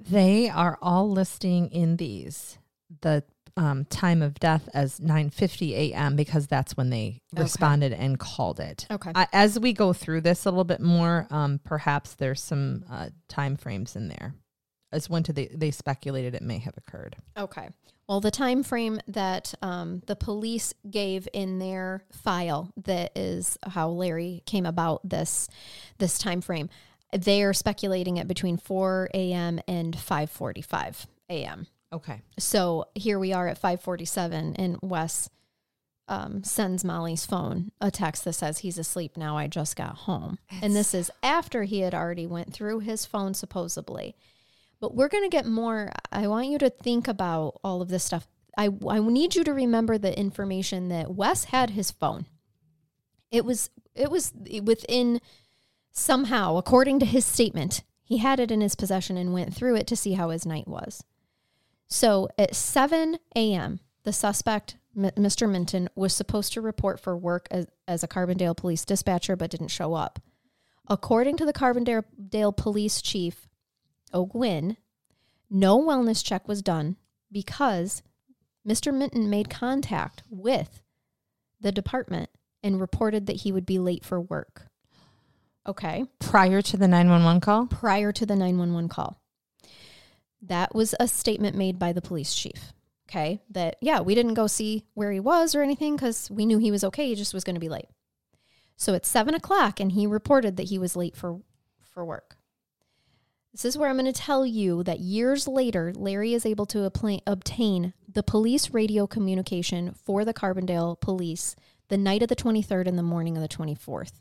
They are all listing in these the um, time of death as 9:50 a.m. because that's when they Okay. responded and called it. Okay. As we go through this a little bit more, um, perhaps there's some uh, time frames in there. As when to they they speculated it may have occurred. Okay. Well, the time frame that um, the police gave in their file that is how Larry came about this this time frame. They are speculating it between 4 a.m. and 5:45 a.m. Okay. So here we are at 5:47, and Wes um, sends Molly's phone a text that says he's asleep now. I just got home, and this is after he had already went through his phone supposedly. But we're going to get more. I want you to think about all of this stuff. I, I need you to remember the information that Wes had his phone. It was it was within somehow, according to his statement, he had it in his possession and went through it to see how his night was. So at 7 a.m., the suspect, M- Mr. Minton, was supposed to report for work as, as a Carbondale police dispatcher but didn't show up. According to the Carbondale police chief, O'Guinn, no wellness check was done because Mr. Minton made contact with the department and reported that he would be late for work. Okay Prior to the 911 call? prior to the 911 call. That was a statement made by the police chief. Okay. That, yeah, we didn't go see where he was or anything because we knew he was okay. He just was going to be late. So it's seven o'clock and he reported that he was late for, for work. This is where I'm going to tell you that years later, Larry is able to appla- obtain the police radio communication for the Carbondale police the night of the 23rd and the morning of the 24th.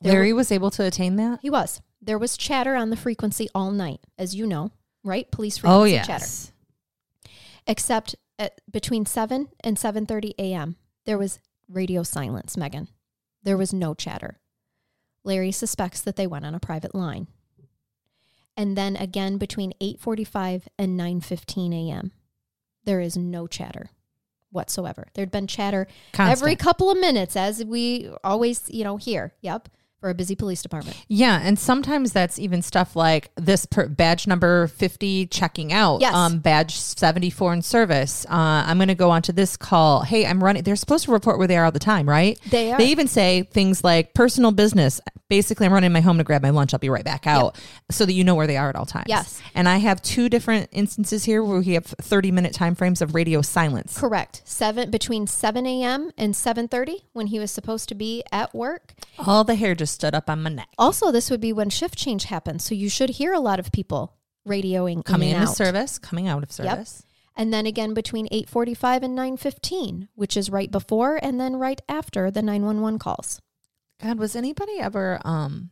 There Larry was able to attain that? He was. There was chatter on the frequency all night, as you know, right? Police Oh, yes. chatter. Except at between 7 and 7:30 a.m., there was radio silence, Megan. There was no chatter. Larry suspects that they went on a private line. And then again between 8:45 and 9:15 a.m., there is no chatter whatsoever. There'd been chatter every couple of minutes as we always, you know, hear. Yep, for a busy police department. Yeah, and sometimes that's even stuff like this per, badge number 50 checking out, Yes. um, badge 74 in service. Uh, I'm going to go on to this call. Hey, I'm running. They're supposed to report where they are all the time, right? They are. They even say things like personal business. Basically, I'm running my home to grab my lunch. I'll be right back out so that you know where they are at all times. Yes. And I have two different instances here where we have 30 minute time frames of radio silence. Correct. Seven between seven a.m. and seven thirty when he was supposed to be at work. All the hair just stood up on my neck. Also, this would be when shift change happens, so you should hear a lot of people radioing Coming in and into out. service, coming out of service. Yep. and then again between eight forty-five and nine fifteen, which is right before and then right after the nine one one calls. God, was anybody ever um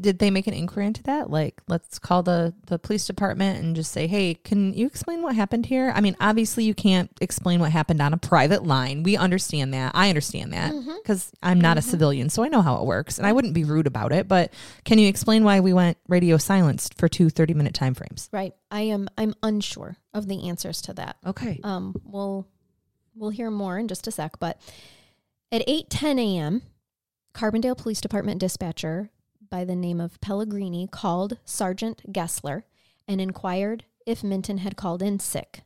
did they make an inquiry into that? Like, let's call the the police department and just say, "Hey, can you explain what happened here?" I mean, obviously, you can't explain what happened on a private line. We understand that. I understand that because I'm not a civilian, so I know how it works, and I wouldn't be rude about it. But can you explain why we went radio silenced for two 30 minute time frames? Right. I am I'm unsure of the answers to that. Okay. Um we'll we'll hear more in just a sec, but at 8:10 a.m., Carbondale Police Department dispatcher by the name of Pellegrini called Sergeant Gessler and inquired if Minton had called in sick.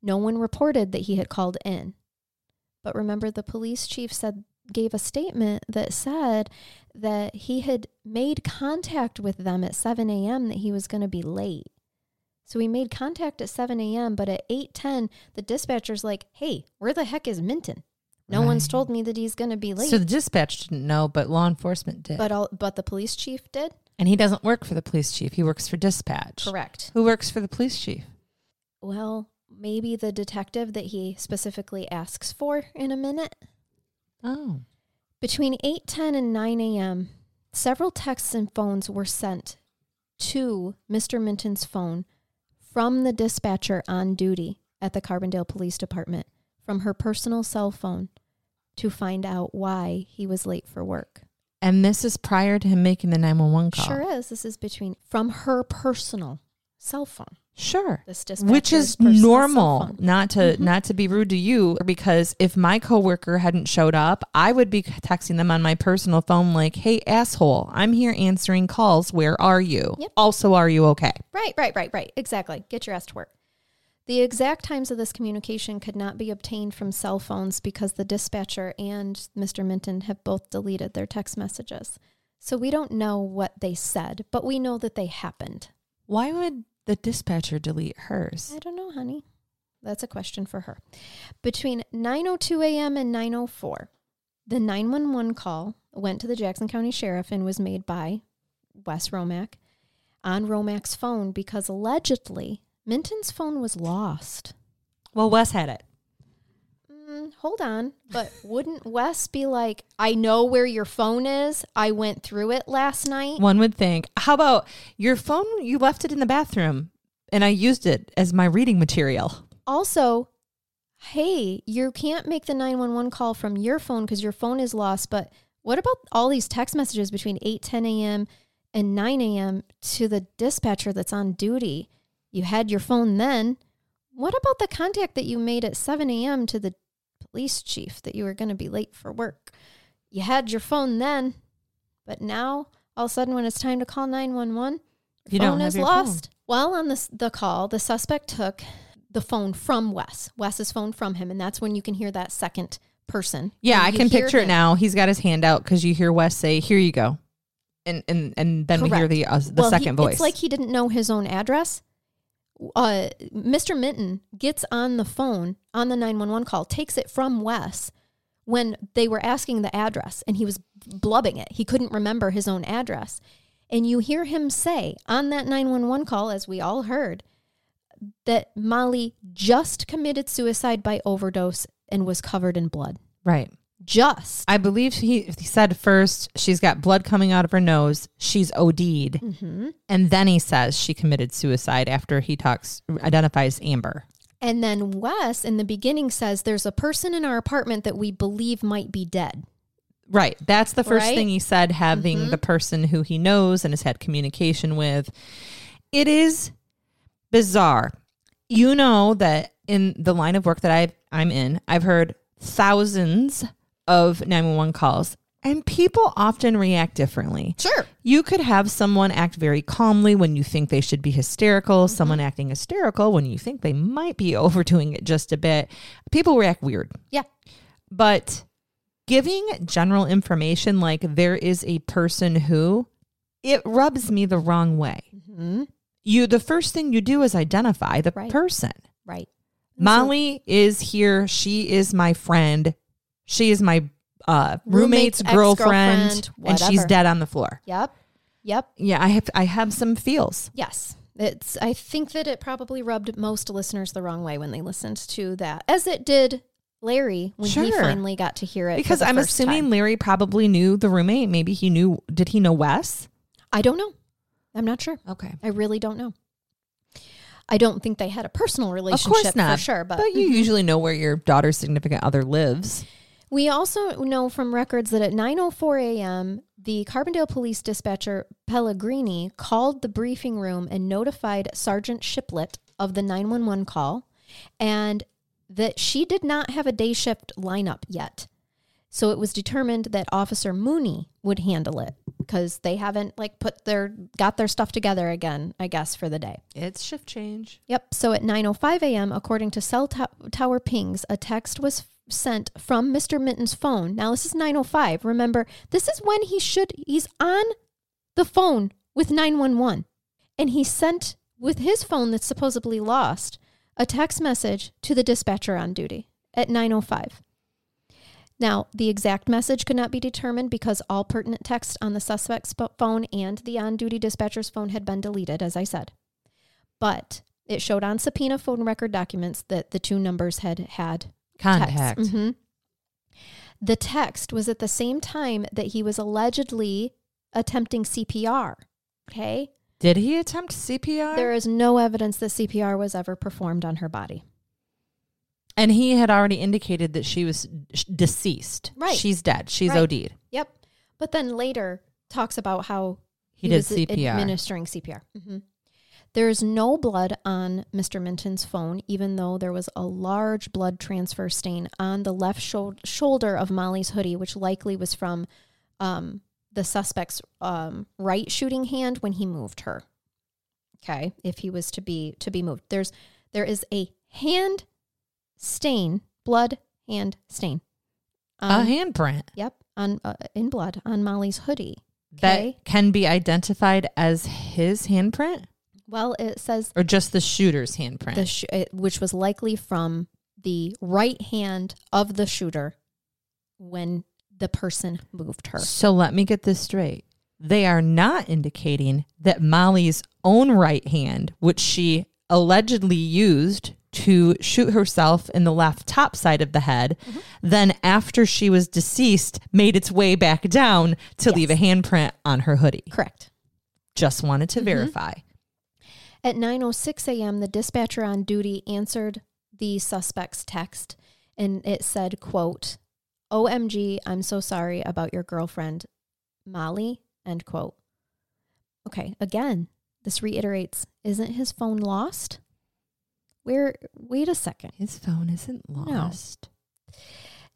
No one reported that he had called in. But remember the police chief said gave a statement that said that he had made contact with them at 7 a.m. that he was going to be late. So he made contact at 7 a.m., but at 8:10, the dispatcher's like, "Hey, where the heck is Minton? No one's told me that he's going to be late." So the dispatch didn't know, but law enforcement did. but all, but the police chief did. and he doesn't work for the police chief. He works for dispatch. Correct. Who works for the police chief? Well, maybe the detective that he specifically asks for in a minute. Oh. Between 8:10 and 9 a.m., several texts and phones were sent to Mr. Minton's phone from the dispatcher on duty at the Carbondale Police Department from her personal cell phone to find out why he was late for work. And this is prior to him making the 911 call. Sure is. This is between from her personal cell phone. Sure. This Which is normal. Not to Mhm. not to be rude to you because if my coworker hadn't showed up, I would be texting them on my personal phone like, "Hey asshole, I'm here answering calls. Where are you? Yep. Also, are you okay?" Right, right, right, right. Exactly. Get your ass to work. The exact times of this communication could not be obtained from cell phones because the dispatcher and Mr. Minton have both deleted their text messages. So we don't know what they said, but we know that they happened. Why would the dispatcher delete hers? I don't know, honey. That's a question for her. Between 9:02 a.m. and 9:04, the 911 call went to the Jackson County Sheriff and was made by Wes Romack on Romack's phone because allegedly Minton's phone was lost. Well, Wes had it. Mm, hold on, but *laughs* wouldn't Wes be like, "I know where your phone is. I went through it last night." One would think. How about your phone? You left it in the bathroom, and I used it as my reading material. Also, hey, you can't make the 911 call from your phone because your phone is lost. But what about all these text messages between 8, 10 a.m. and 9 a.m. to the dispatcher that's on duty? You had your phone then. What about the contact that you made at 7 a.m. to the police chief that you were going to be late for work? You had your phone then, but now all of a sudden when it's time to call 911, your You phone is lost. While on this, the call, the suspect took the phone from Wes, Wes's phone from him, and that's when you can hear that second person. Yeah, I can picture it now. He's got his hand out because you hear Wes say, "Here you go," and and and then we hear the uh, the Well, he- second voice. It's like he didn't know his own address. Uh, Mr. Minton gets on the phone on the 911 call, takes it from Wes when they were asking the address, and he was blubbing it. He couldn't remember his own address. And you hear him say on that 911 call, as we all heard, that Molly just committed suicide by overdose and was covered in blood. right. Just. I believe he, he said first she's got blood coming out of her nose. She's OD'd, Mhm. and then he says she committed suicide after he talks identifies Amber. And then Wes in the beginning says there's a person in our apartment that we believe might be dead. Right. That's the first Right? thing he said, having Mhm. the person who he knows and has had communication with. It is bizarre. You know that in the line of work that I I'm in, I've heard thousands of 911 calls and people often react differently. Sure. You could have someone act very calmly when you think they should be hysterical, someone acting hysterical when you think they might be *laughs* overdoing it just a bit. People react weird. Yeah. But giving general information like there is a person who it rubs me the wrong way. hmm You the first thing you do is identify the Right. person. Right. Molly is here. She is my friend. She is my uh, roommate's, Roommate's girlfriend, and she's dead on the floor. Yep. Yep. Yeah, I have I have some feels. Yes. It's I think that it probably rubbed most listeners the wrong way when they listened to that. As it did Larry when he finally got to hear it. Because I'm assuming time. Larry probably knew the roommate. Maybe he knew. Did he know Wes? I don't know. I'm not sure. Okay. I really don't know. I don't think they had a personal relationship Of course not. for sure, but, But you Mhm. *laughs* usually know where your daughter's significant other lives. We also know from records that at 9:04 a.m., the Carbondale police dispatcher Pellegrini called the briefing room and notified Sergeant Shiplet of the 911 call and that she did not have a day shift lineup yet. So it was determined that Officer Mooney would handle it because they haven't like put their got their stuff together again, I guess, for the day. It's shift change. Yep. So at 9:05 a.m., according to cell to- tower pings, a text was sent from Mr. Minton's phone. Now this is 9:05. Remember, this is when he should he's on the phone with 911, and he sent with his phone that's supposedly lost a text message to the dispatcher on duty at 9:05. Now, the exact message could not be determined because all pertinent text on the suspect's phone and the on duty dispatcher's phone had been deleted, as I said but it showed on subpoena phone record documents that the two numbers had had Contact. text. Mhm. The text was at the same time that he was allegedly attempting CPR. Okay. Did he attempt CPR? There is no evidence that CPR was ever performed on her body. and he had already indicated that she was deceased. Right. She's dead. She's Right. OD'd. Yep. But then later talks about how He did was CPR. administering CPR. Mhm. There's no blood on Mr. Minton's phone, even though there was a large blood transfer stain on the left shou- shoulder of Molly's hoodie, which likely was from um, the suspect's um, right shooting hand when he moved her. Okay, if he was to be to be moved, there's there is a hand stain, blood hand stain. a Um, handprint Yep, on uh, in blood on Molly's hoodie. that can be identified as his handprint Well, it says or just the shooter's handprint. the sh- which was likely from the right hand of the shooter when the person moved her. So let me get this straight. They are not indicating that Molly's own right hand, which she allegedly used to shoot herself in the left top side of the head, Mm-hmm. then after she was deceased, made its way back down to leave a Yes. handprint on her hoodie. Correct. Just wanted to Mhm. verify. At 9:06 a.m., the dispatcher on duty answered the suspect's text and it said, quote, "OMG, I'm so sorry about your girlfriend, Molly." End quote. Okay, again, this reiterates, isn't his phone lost? Where wait a second. His phone isn't lost.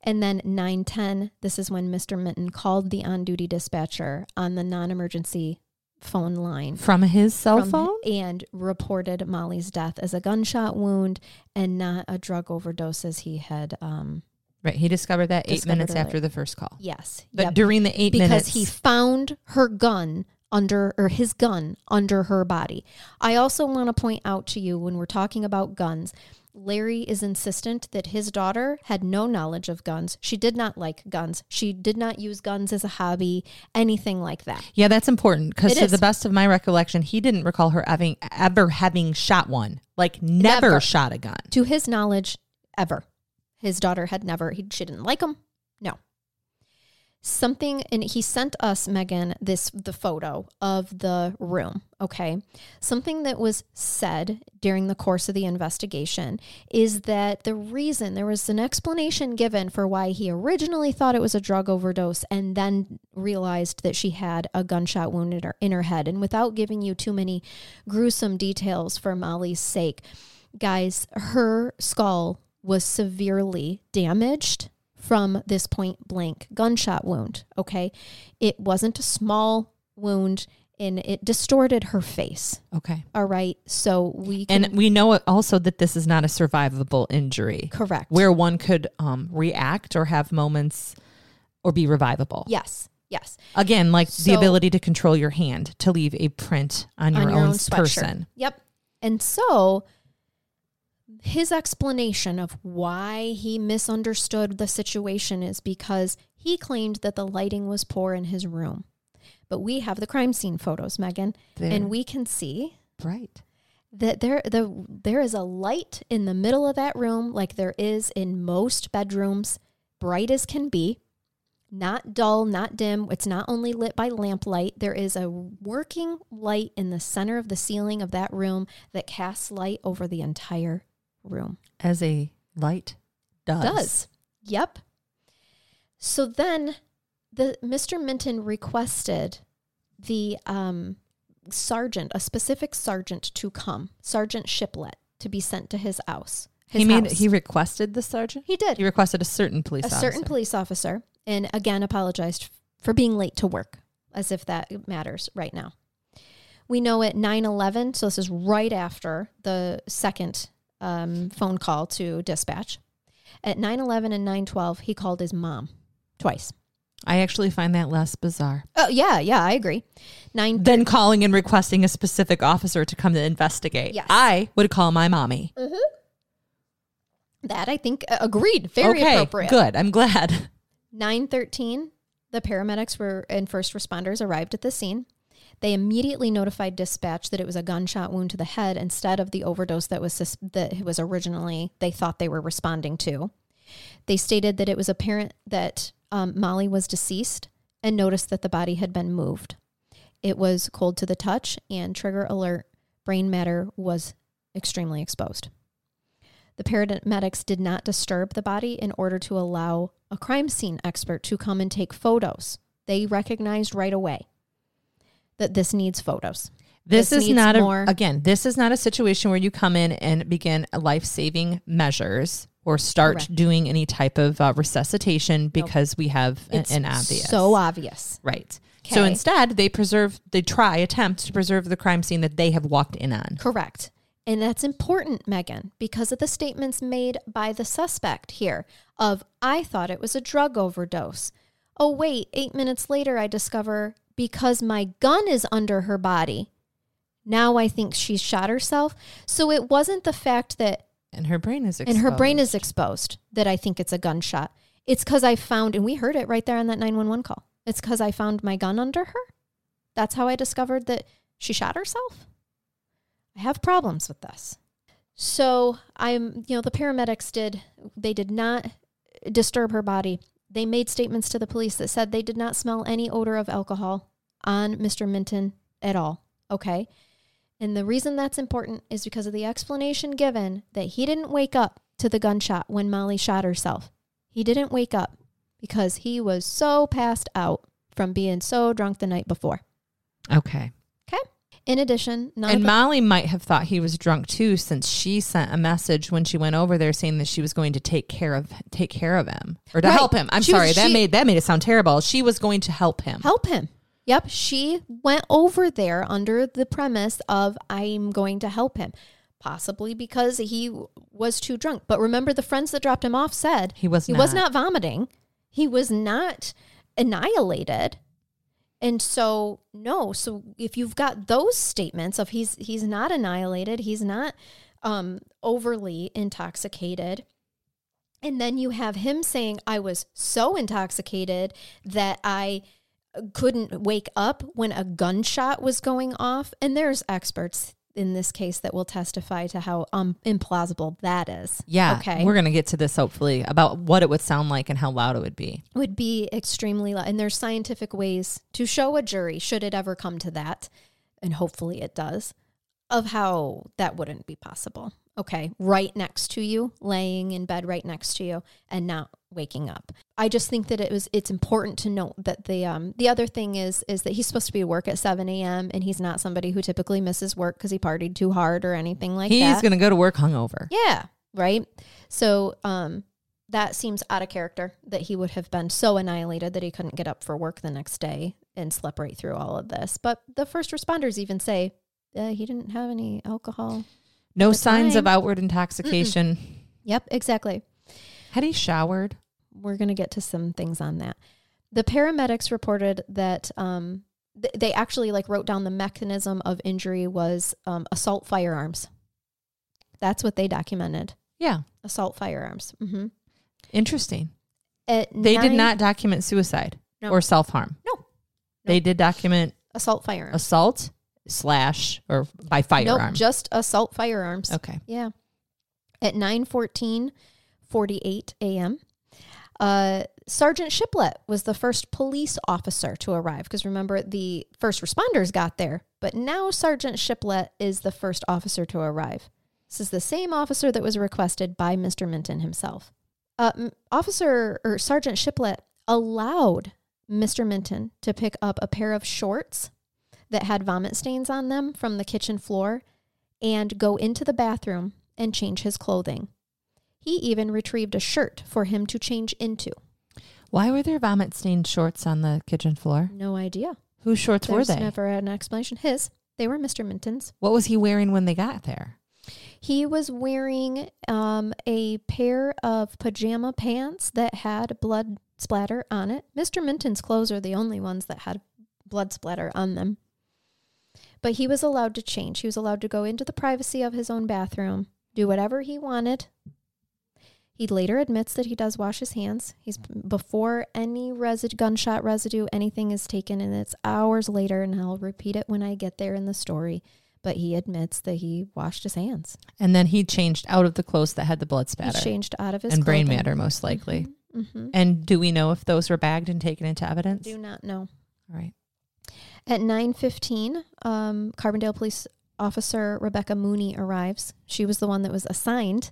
And then 910, this is when Mr. Minton called the on duty dispatcher on the non emergency phone line. From his cell from- phone? And reported Molly's death as a gunshot wound and not a drug overdose as he had. Um, Right. He discovered that eight Discovered minutes after the first call. yes. But yep. during the eight because minutes. Because he found her gun under or his gun under her body. I also want to point out to you when we're talking about guns, Larry is insistent that his daughter had no knowledge of guns. She did not like guns. She did not use guns as a hobby, anything like that. Yeah, that's important because to is. the best of my recollection, he didn't recall her having ever having shot one. Like never, Never. shot a gun. To his knowledge, ever. His daughter had never, he, she didn't like him. No. Something, and he sent us, Megan, this, the photo of the room. Okay. Something that was said during the course of the investigation is that the reason there was an explanation given for why he originally thought it was a drug overdose and then realized that she had a gunshot wound in her, in her head. And without giving you too many gruesome details for Molly's sake, guys, her skull was severely damaged from this point blank gunshot wound. Okay. It wasn't a small wound and it distorted her face. Okay. All right. So we can. And we know also that this is not a survivable injury correct. where one could um, react or have moments or be revivable. yes. Yes. Again, like the ability to control your hand to leave a print on your, own, sweatshirt. person. Yep. And so his explanation of why he misunderstood the situation is because he claimed that the lighting was poor in his room. But we have the crime scene photos, Megan, There. and we can see Right. that there the there is a light in the middle of that room like there is in most bedrooms, bright as can be. Not dull, not dim. It's not only lit by lamplight. There is a working light in the center of the ceiling of that room that casts light over the entire room. As a light does. Does. Yep. So then the Mr. Minton requested the um, sergeant, a specific sergeant to come, Sergeant Shiplet, to be sent to his house. His He made house. he requested the sergeant? He did. He requested a certain police a officer. certain police officer, and again apologized for being late to work, as if that matters right now. We know at 9 11, so this is right after the second um, phone call to dispatch. At 9 11 and 9 12, he called his mom twice. I actually find that less bizarre Oh, yeah, yeah, I agree. 9 then calling and requesting a specific officer to come to investigate. Yes. I would call my mommy. that I think uh, agreed. Very okay, appropriate. good. I'm glad. 913, the paramedics were and first responders arrived at the scene. They immediately notified dispatch that it was a gunshot wound to the head instead of the overdose that was sus- that was originally they thought they were responding to. They stated that it was apparent that um, Molly was deceased and noticed that the body had been moved. It was cold to the touch and trigger alert. Brain matter was extremely exposed. The paramedics did not disturb the body in order to allow a crime scene expert to come and take photos. They recognized right away that this needs photos. This, This is not more- a again. This is not a situation where you come in and begin life saving measures or start Correct. doing any type of uh, resuscitation because we have a- an obvious so obvious. right. So instead, they preserve. They try attempt to preserve the crime scene that they have walked in on. Correct. And that's important, Megan, because of the statements made by the suspect here of I thought it was a drug overdose. Oh wait, 8 minutes later I discover because my gun is under her body. Now I think she shot herself. So it wasn't the fact that And her brain is and her brain is exposed that I think it's a gunshot. It's because I found, and we heard it right there on that 911 call. It's because I found my gun under her. That's how I discovered that she shot herself. I have problems with this. So I'm, you know, the paramedics did, they did not disturb her body. They made statements to the police that said they did not smell any odor of alcohol on Mr. Minton at all. Okay. And the reason that's important is because of the explanation given that he didn't wake up to the gunshot when Molly shot herself. He didn't wake up because he was so passed out from being so drunk the night before. okay. Okay. In addition, And Molly might have thought he was drunk too, since she sent a message when she went over there saying that she was going to take care of take care of him or to Right. help him. I'm She was- sorry, that she- made that made it sound terrible. She was going to help him. help him. Yep, she went over there under the premise of I'm going to help him, possibly because he was too drunk. But remember, the friends that dropped him off said He was he was not. not vomiting, he was not annihilated, and so no. So if you've got those statements of he's he's not annihilated, he's not um, overly intoxicated. And then you have him saying, I was so intoxicated that I couldn't wake up when a gunshot was going off. And there's experts in this case that will testify to how um, implausible that is. Yeah. Okay. We're gonna get to this hopefully about what it would sound like and how loud it would be. would be extremely loud. And there's scientific ways to show a jury, should it ever come to that, and hopefully it does, of how that wouldn't be possible. Okay, right next to you, laying in bed right next to you, and not waking up. I just think that it was it's important to note that the um the other thing is is that he's supposed to be at work at seven a.m. and he's not somebody who typically misses work because he partied too hard or anything like He's that. He's gonna go to work hungover. Yeah, right. So um, that seems out of character that he would have been so annihilated that he couldn't get up for work the next day and slept right through all of this. But the first responders even say uh, he didn't have any alcohol. No signs of outward intoxication. Yep, exactly. Had he showered? We're going to get to some things on that. The paramedics reported that um, th- they actually like wrote down the mechanism of injury was um, assault firearms. That's what they documented. Yeah. Assault firearms. Mm-hmm. Interesting. At They did not document suicide No. or self harm. No. They did document assault firearms. assault slash or by Nope, just assault firearms. okay. Yeah. At 9:14 48 a.m. Uh, Sergeant Shiplet was the first police officer to arrive because remember, the first responders got there, but now Sergeant Shiplet is the first officer to arrive. This is the same officer that was requested by Mr. Minton himself. Uh, officer or Sergeant Shiplet allowed Mr. Minton to pick up a pair of shorts that had vomit stains on them from the kitchen floor and go into the bathroom and change his clothing. He even retrieved a shirt for him to change into. Why were there vomit stained shorts on the kitchen floor? No idea. Whose shorts There's were they? never had an explanation. His. They were Mr. Minton's. what was he wearing when they got there? He was wearing um, a pair of pajama pants that had blood splatter on it. Mr. Minton's clothes are the only ones that had blood splatter on them. But he was allowed to change. He was allowed to go into the privacy of his own bathroom, do whatever he wanted. He later admits that he does wash his hands. He's before any resid- gunshot residue, anything is taken, and it's hours later. And I'll repeat it when I get there in the story. But he admits that he washed his hands. And then he changed out of the clothes that had the blood spatter He changed out of his and brain matter, most likely. hmm And do we know if those were bagged and taken into evidence? Do not know. All right. At nine fifteen, um, Carbondale Police Officer Rebecca Mooney arrives. She was the one that was assigned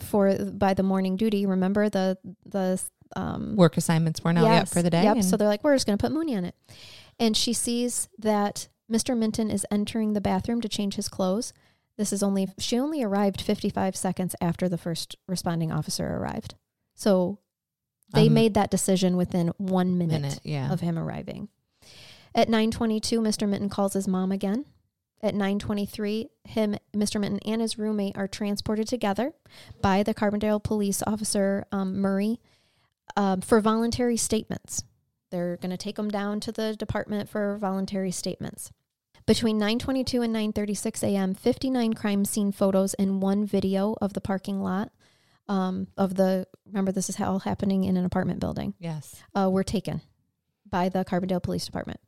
for by the morning duty. Remember the the um, Work assignments were now up yes, for the day. Yep. So they're like, we're just going to put Mooney on it, and she sees that Mr. Minton is entering the bathroom to change his clothes. This is only she only arrived fifty five seconds after the first responding officer arrived. So they Um, made that decision within one minute minute, yeah. of him arriving. At 9:22, Mr. Minton calls his mom again. At 9:23, him, Mr. Minton, and his roommate are transported together by the Carbondale police officer um, Murray um, for voluntary statements. They're going to take them down to the department for voluntary statements. Between 9:22 and 9:36 a.m., 59 crime scene photos and one video of the parking lot um, of the. Remember, this is all happening in an apartment building yes. uh, were taken by the Carbondale Police Department.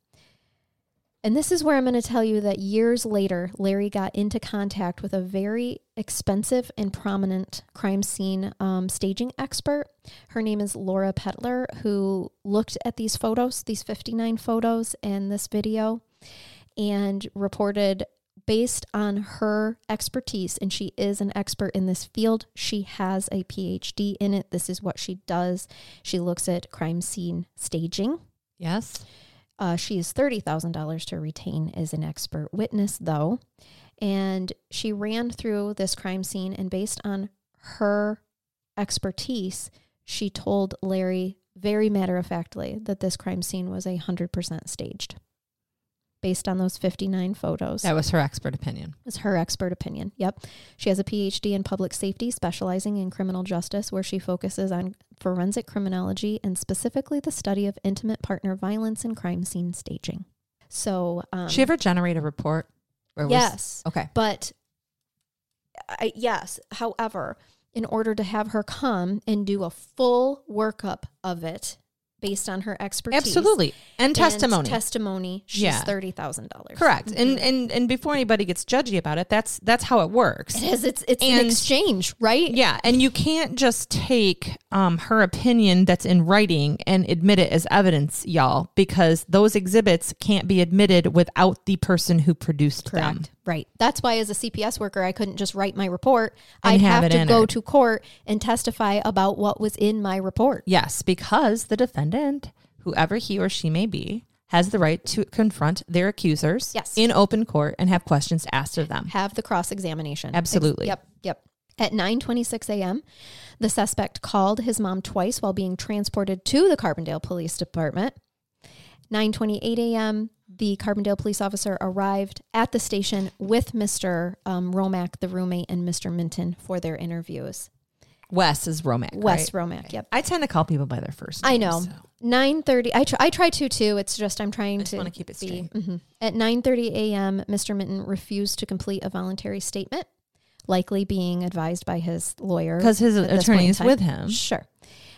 And this is where I'm going to tell you that years later, Larry got into contact with a very expensive and prominent crime scene um, staging expert. Her name is Laura Pettler, who looked at these photos, these 59 photos, and this video, and reported based on her expertise, and she is an expert in this field. She has a PhD in it. This is what she does. She looks at crime scene staging. Yes. Uh, she is $30,000 to retain as an expert witness, though. And she ran through this crime scene, and based on her expertise, she told Larry very matter of factly that this crime scene was a 100% staged. Based on those 59 photos. That was her expert opinion. It was her expert opinion. Yep. She has a PhD in public safety, specializing in criminal justice, where she focuses on forensic criminology and specifically the study of intimate partner violence and crime scene staging. So, um, she ever generate a report? Or was- yes, okay. but I, yes. However, in order to have her come and do a full workup of it based on her expertise, Absolutely. And testimony. testimony, she's Yeah. thirty thousand dollars. Correct. And and and before anybody gets judgy about it, that's that's how it works. It is. It's it's an exchange, right? Yeah, and you can't just take um, her opinion that's in writing and admit it as evidence, y'all, because those exhibits can't be admitted without the person who produced them. Right. That's why, as a CPS worker, I couldn't just write my report. And I'd have have, to go it. to court and testify about what was in my report. Yes, because the defendant, whoever he or she may be, has the right to confront their accusers Yes. in open court and have questions asked of them. Have the cross examination. Absolutely. Yep. Yep. At 9:26 a.m., the suspect called his mom twice while being transported to the Carbondale Police Department. 9:28 a.m., the Carbondale police officer arrived at the station with Mr. Um, Romack, the roommate, and Mr. Minton for their interviews. Wes is Romack. Wes right? Romack. Yep. I tend to call people by their first Name, I know. so. Nine thirty. I try. I try to too. It's just I'm trying I just to wanna keep it be- straight. mhm. At nine thirty a.m., Mr. Minton refused to complete a voluntary statement, likely being advised by his lawyer Because his attorney is with him. Sure.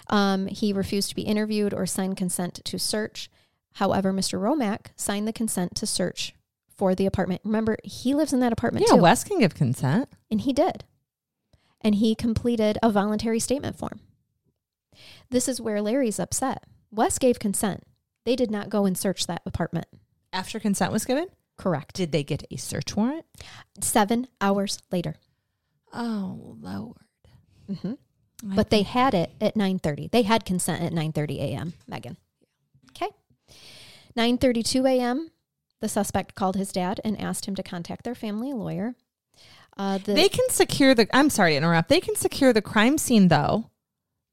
Um, he refused to be interviewed or sign consent to search. However, Mr. Romack signed the consent to search for the apartment. Remember, he lives in that apartment Yeah, too, Wes can give consent. and he did. And he completed a voluntary statement form. This is where Larry's upset. Wes gave consent. They did not go and search that apartment. After consent was given, Correct. did they get a search warrant? Seven hours later. Oh Lord! hmm But they had it at 9:30. They had consent at 9:30 a.m. Megan. Okay. 9:32 a.m. The suspect called his dad and asked him to contact their family lawyer. Uh, the, they can secure the. I'm sorry to interrupt. They can secure the crime scene though.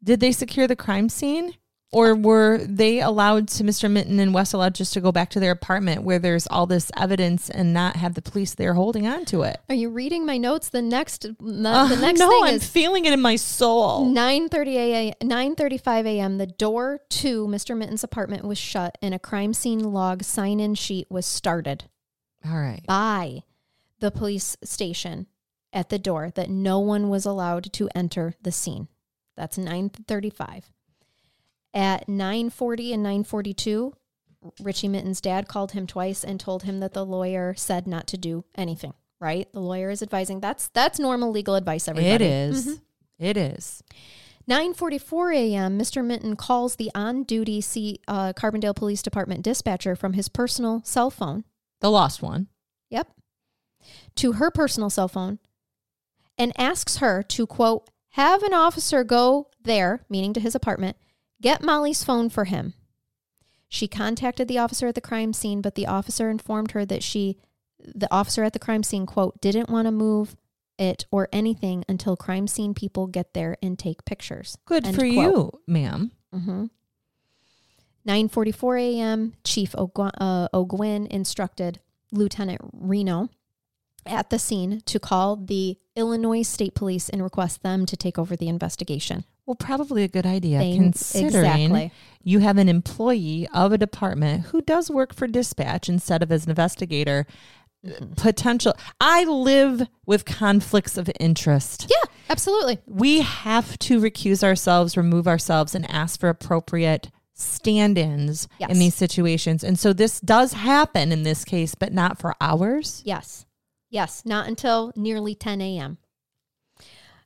Did they secure the crime scene, or were they allowed to Mr. Minton and Wes allowed just to go back to their apartment where there's all this evidence and not have the police there holding on to it? are you reading my notes? The next the, Uh, the next no, thing I'm is feeling it in my soul. 9:30 a.m. 9:35 a.m. The door to Mr. Minton's apartment was shut and a crime scene log sign-in sheet was started All right. by the police station at the door that no one was allowed to enter the scene. That's 9:35. At 9:40 and 9:42, Richie Minton's dad called him twice and told him that the lawyer said not to do anything. Right? The lawyer is advising. That's that's normal legal advice. Everybody. It is. It is. 9:44 a.m. Mr. Minton calls the on-duty C, uh, Carbondale Police Department dispatcher from his personal cell phone. The lost one. Yep. To her personal cell phone and asks her to quote have an officer go there, meaning to his apartment, get Molly's phone for him. She contacted the officer at the crime scene, but the officer informed her that she the officer at the crime scene quote didn't want to move it or anything until crime scene people get there and take pictures. Good End for quote. you, ma'am. Mm-hmm. 9:44 a.m. Chief Ogw- uh, O'Guinn instructed Lieutenant Reno at the scene to call the Illinois State Police and request them to take over the investigation. Well, probably a good idea considering exactly. you have an employee of a department who does work for dispatch instead of as an investigator. Mm-hmm. Potential. I live with conflicts of interest. Yeah, absolutely. We have to recuse ourselves, remove ourselves, and ask for appropriate stand ins Yes. in these situations. And so this does happen in this case, but not for hours. Yes. Yes, not until nearly 10 a.m.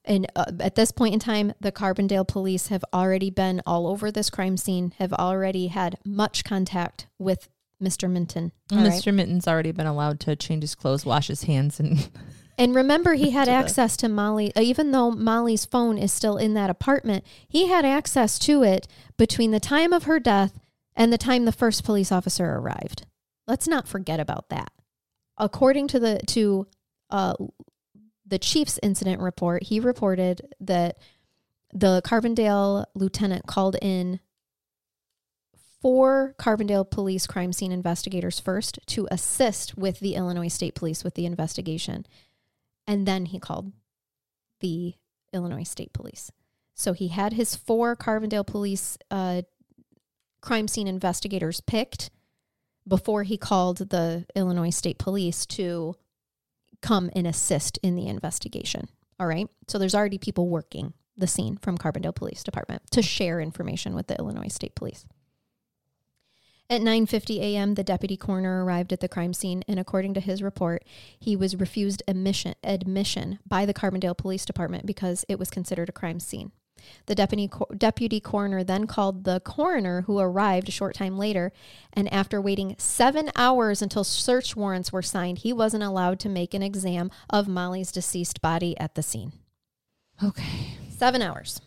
And uh, at this point in time, the Carbondale police have already been all over this crime scene, have already had much contact with Mr. Minton. all right? Mr. Minton's already been allowed to change his clothes, wash his hands, and *laughs* And remember, he had *laughs* To access to Molly, uh, even though Molly's phone is still in that apartment, he had access to it between the time of her death and the time the first police officer arrived. Let's not forget about that. According to the to uh, the chief's incident report, he reported that the Carbondale lieutenant called in four Carbondale police crime scene investigators first to assist with the Illinois State Police with the investigation. And then he called the Illinois State Police. So he had his four Carbondale police uh, crime scene investigators picked before he called the Illinois State Police to come and assist in the investigation. All right. So there's already people working the scene from Carbondale Police Department to share information with the Illinois State Police. At 9:50 a.m., the deputy coroner arrived at the crime scene, and according to his report, he was refused admission admission by the Carbondale Police Department because it was considered a crime scene. The deputy deputy coroner then called the coroner, who arrived a short time later, and after waiting seven hours until search warrants were signed, he wasn't allowed to make an exam of Molly's deceased body at the scene. okay. Seven hours.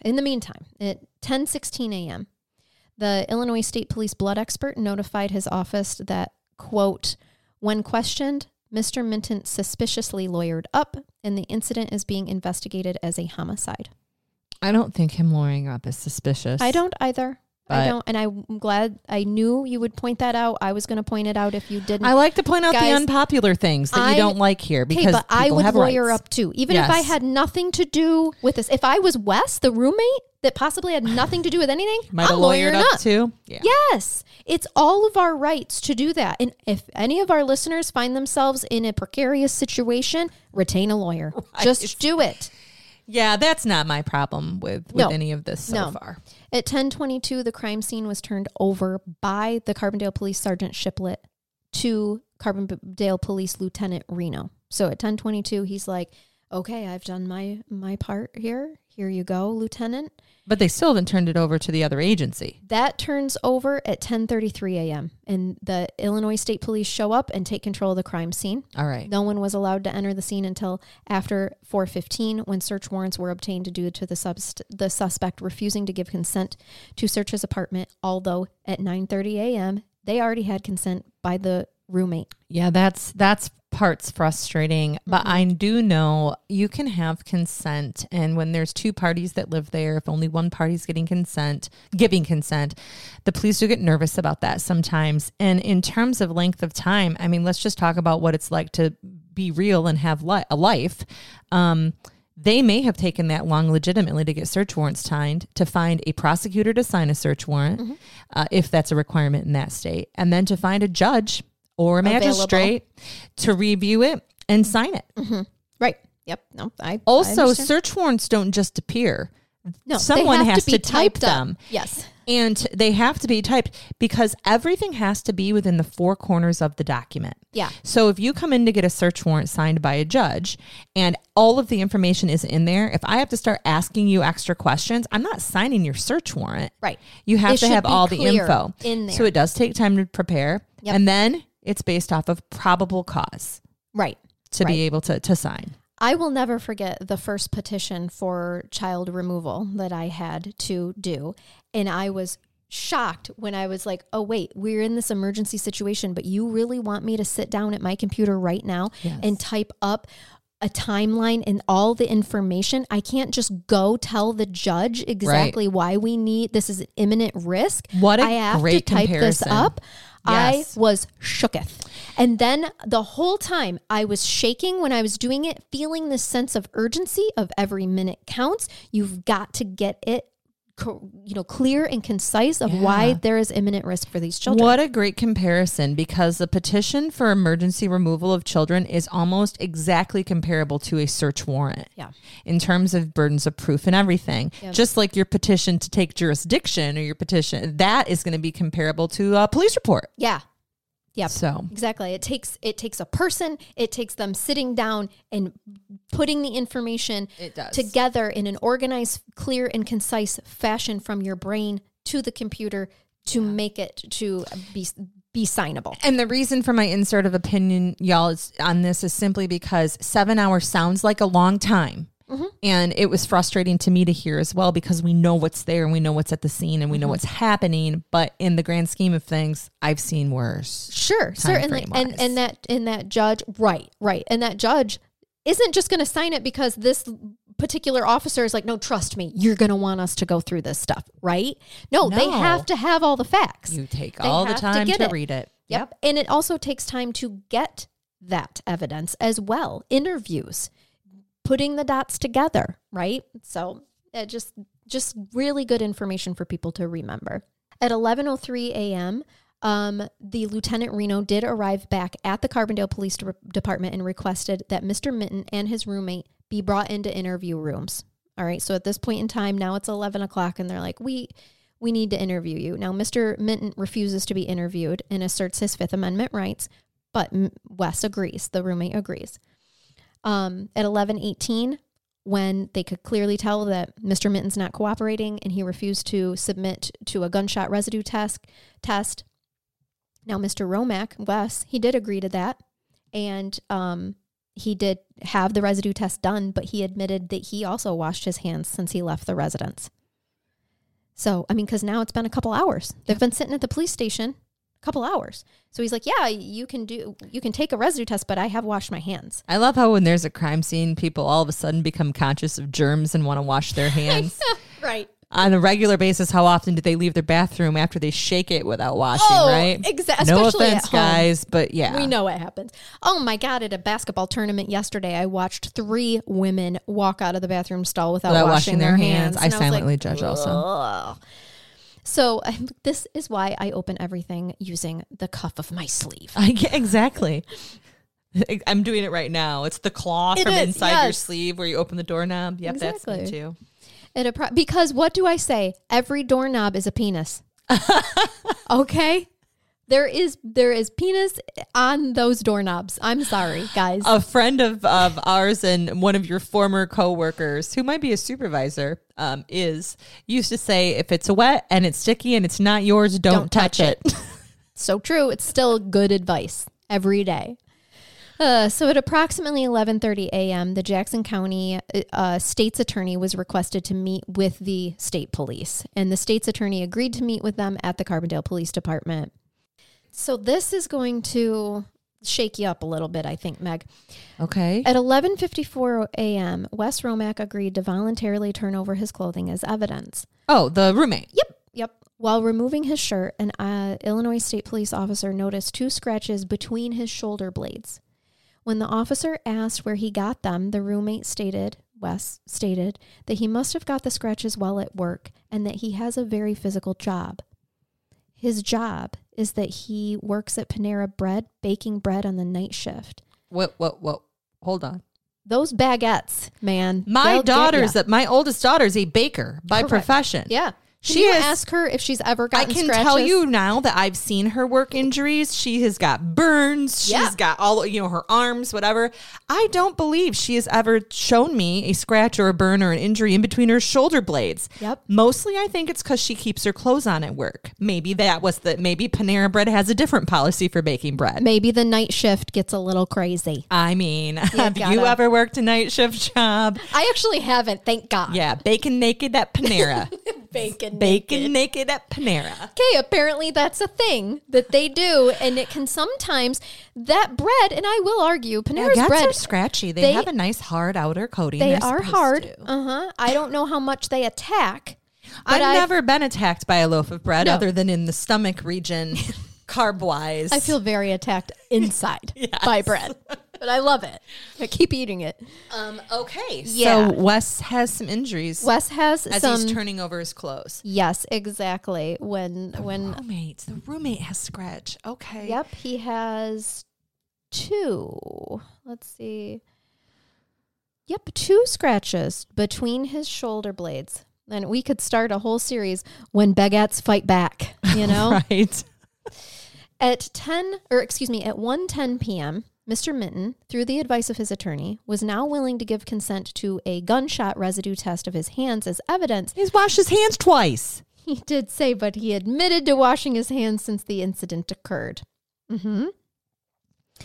In the meantime, at 10:16 a.m., the Illinois State Police blood expert notified his office that, quote, when questioned, Mr. Minton suspiciously lawyered up, and the incident is being investigated as a homicide. I don't think him lawyering up is suspicious. I don't either. I don't, and I'm glad I knew you would point that out. I was going to point it out if you didn't. I like to point out the unpopular things that I- you don't like here Okay, because but I people would have lawyer rights. up too, even if I had nothing to do with this. If I was Wes, the roommate that possibly had nothing to do with anything, *sighs* Might I'm lawyered lawyering up, too. Yeah. Yes, it's all of our rights to do that. And if any of our listeners find themselves in a precarious situation, retain a lawyer. *laughs* Just do it. Yeah, that's not my problem with, with No. any of this so No. far. At 1022, the crime scene was turned over by the Carbondale Police Sergeant Shiplet to Carbondale Police Lieutenant Reno. So at 1022, he's like, okay, I've done my, my part here. Here you go, Lieutenant. But they still haven't turned it over to the other agency. That turns over at 10:33 a.m. and the Illinois State Police show up and take control of the crime scene. All right. No one was allowed to enter the scene until after 4:15 when search warrants were obtained due to the subst- the suspect refusing to give consent to search his apartment, although at 9:30 a.m. they already had consent by the roommate. Yeah, that's that's part's frustrating, but I do know you can have consent and when there's two parties that live there, if only one party's getting consent, giving consent, the police do get nervous about that sometimes. And in terms of length of time, I mean, let's just talk about what it's like to be real and have li- a life. Um they may have taken that long legitimately to get search warrants signed, to find a prosecutor to sign a search warrant, uh, if that's a requirement in that state, and then to find a judge or a Available. magistrate to review it and sign it. Mm-hmm. Right. Yep. No. I I Also, understand. search warrants don't just appear. no, someone has to, to type typed up. them. Yes. And they have to be typed because everything has to be within the four corners of the document. Yeah. So if you come in to get a search warrant signed by a judge and all of the information is in there, if I have to start asking you extra questions, I'm not signing your search warrant. Right. You have It to have all the info in there. So it does take time to prepare. Yep. And then it's based off of probable cause Right. to Right. be able to, to sign. I will never forget the first petition for child removal that I had to do. And I was shocked when I was like, oh, wait, we're in this emergency situation, but you really want me to sit down at my computer right now Yes. and type up a timeline and all the information. I can't just go tell the judge exactly why we need this is an imminent risk. What a I have great to type comparison. this up. Yes. I was shooketh. And then the whole time I was shaking when I was doing it, feeling this sense of urgency of every minute counts. You've got to get it co- you know clear and concise of why there is imminent risk for these children. What a great comparison because the petition for emergency removal of children is almost exactly comparable to a search warrant. Yeah. In terms of burdens of proof and everything. Just like your petition to take jurisdiction or your petition, that is going to be comparable to a police report. Yeah. Yep. So, Exactly. It takes it takes a person, it takes them sitting down and putting the information together in an organized, clear and concise fashion from your brain to the computer to make it to be be signable. And the reason for my insert of opinion, y'all, is on this is simply because seven hours sounds like a long time. Mm-hmm. And it was frustrating to me to hear as well because we know what's there and we know what's at the scene and we Mm-hmm. know what's happening. But in the grand scheme of things, I've seen worse. Sure, certainly. And and that and that judge, right, right. And that judge isn't just going to sign it because this particular officer is like, "No, trust me. You're going to want us to go through this stuff." Right? No, they have to have all the facts. You take They all the have to time to, it. read it. Yep. And it also takes time to get that evidence as well. Interviews, putting the dots together, right? So it just just really good information for people to remember. At 11:03 a.m., um, the Lieutenant Reno did arrive back at the Carbondale Police De- Department and requested that Mr. Minton and his roommate be brought into interview rooms. All right. So at this point in time, now it's 11 o'clock, and they're like, we we need to interview you. Now, Mr. Minton refuses to be interviewed and asserts his Fifth Amendment rights, but Wes agrees. The roommate agrees. Um, at 11:18, when they could clearly tell that Mr. Minton's not cooperating and he refused to submit to a gunshot residue test, test. Now, Mr. Romack, Wes, he did agree to that, and um, he did have the residue test done, but he admitted that he also washed his hands since he left the residence. So, I mean, because now it's been a couple hours. They've been sitting at the police station couple hours. So he's like, "Yeah, you can do, you can take a residue test, but I have washed my hands." I love how when there's a crime scene, people all of a sudden become conscious of germs and want to wash their *laughs* hands. right. On a regular basis, how often do they leave their bathroom after they shake it without washing, Oh, right? Exactly. No especially offense, guys, but yeah. We know what happens. Oh my God, at a basketball tournament yesterday, I watched three women walk out of the bathroom stall without, Without washing, washing their, their hands. hands. I was silently like, judge also. "Ugh." So um, this is why I open everything using the cuff of my sleeve. I exactly. I'm doing it right now. It's the claw It from is, inside your sleeve where you open the doorknob. Yep, that's me too. At a pro- because what do I say? Every doorknob is a penis. *laughs* okay? There is there is penis on those doorknobs. I'm sorry, guys. a friend of, of ours and one of your former coworkers, who might be a supervisor, um, is used to say, if it's wet and it's sticky and it's not yours, don't, Don't touch, touch it. *laughs* so true. It's still good advice every day. Uh, so at approximately 11:30 a.m., the Jackson County uh, state's attorney was requested to meet with the state police, and the state's attorney agreed to meet with them at the Carbondale Police Department. So this is going to shake you up a little bit, I think, Meg. okay. At 11:54 a.m., Wes Romack agreed to voluntarily turn over his clothing as evidence. Oh, the roommate. Yep, yep. While removing his shirt, an uh, Illinois State Police officer noticed two scratches between his shoulder blades. When the officer asked where he got them, the roommate stated, Wes stated, that he must have got the scratches while at work and that he has a very physical job. His job is that he works at Panera Bread, baking bread on the night shift. What, what, what? Hold on. Those baguettes, man. My daughter's, that my oldest daughter's a baker by Correct. profession. Yeah. She you is- ask her if she's ever gotten. I can scratches? tell you now that I've seen her work injuries. She has got burns. She's got all, you know, her arms, whatever. I don't believe she has ever shown me a scratch or a burn or an injury in between her shoulder blades. Yep. Mostly, I think it's because she keeps her clothes on at work. Maybe that was the, maybe Panera Bread has a different policy for baking bread. Maybe the night shift gets a little crazy. I mean, *laughs* have you gotta- ever worked a night shift job? I actually haven't, thank God. Yeah, bacon naked at Panera. *laughs* Bacon. Bacon naked at Panera. Okay, apparently that's a thing that they do, and it can sometimes that bread. And I will argue, Panera's Baguettes bread are scratchy. They, they- have a nice hard outer coating. they They're are hard. Uh huh. I don't know how much they attack. I've, I've- never been attacked by a loaf of bread No. other than in the stomach region, *laughs* carb wise. I feel very attacked inside *laughs* by bread, but I love it. I keep eating it. um okay. Yeah. So Wes has some injuries Wes has as some. he's turning over his clothes. yes, exactly. When when Roommate, the roommate has scratch. Okay. Yep, he has two. Let's see. Yep, two scratches between his shoulder blades. And we could start a whole series when baguettes fight back, you *laughs* know? Right. At 10 or excuse me, at 1:10 p.m., Mr. Minton, through the advice of his attorney, was now willing to give consent to a gunshot residue test of his hands as evidence. He's washed his hands twice. He did say, but he admitted to washing his hands since the incident occurred. Mm-hmm.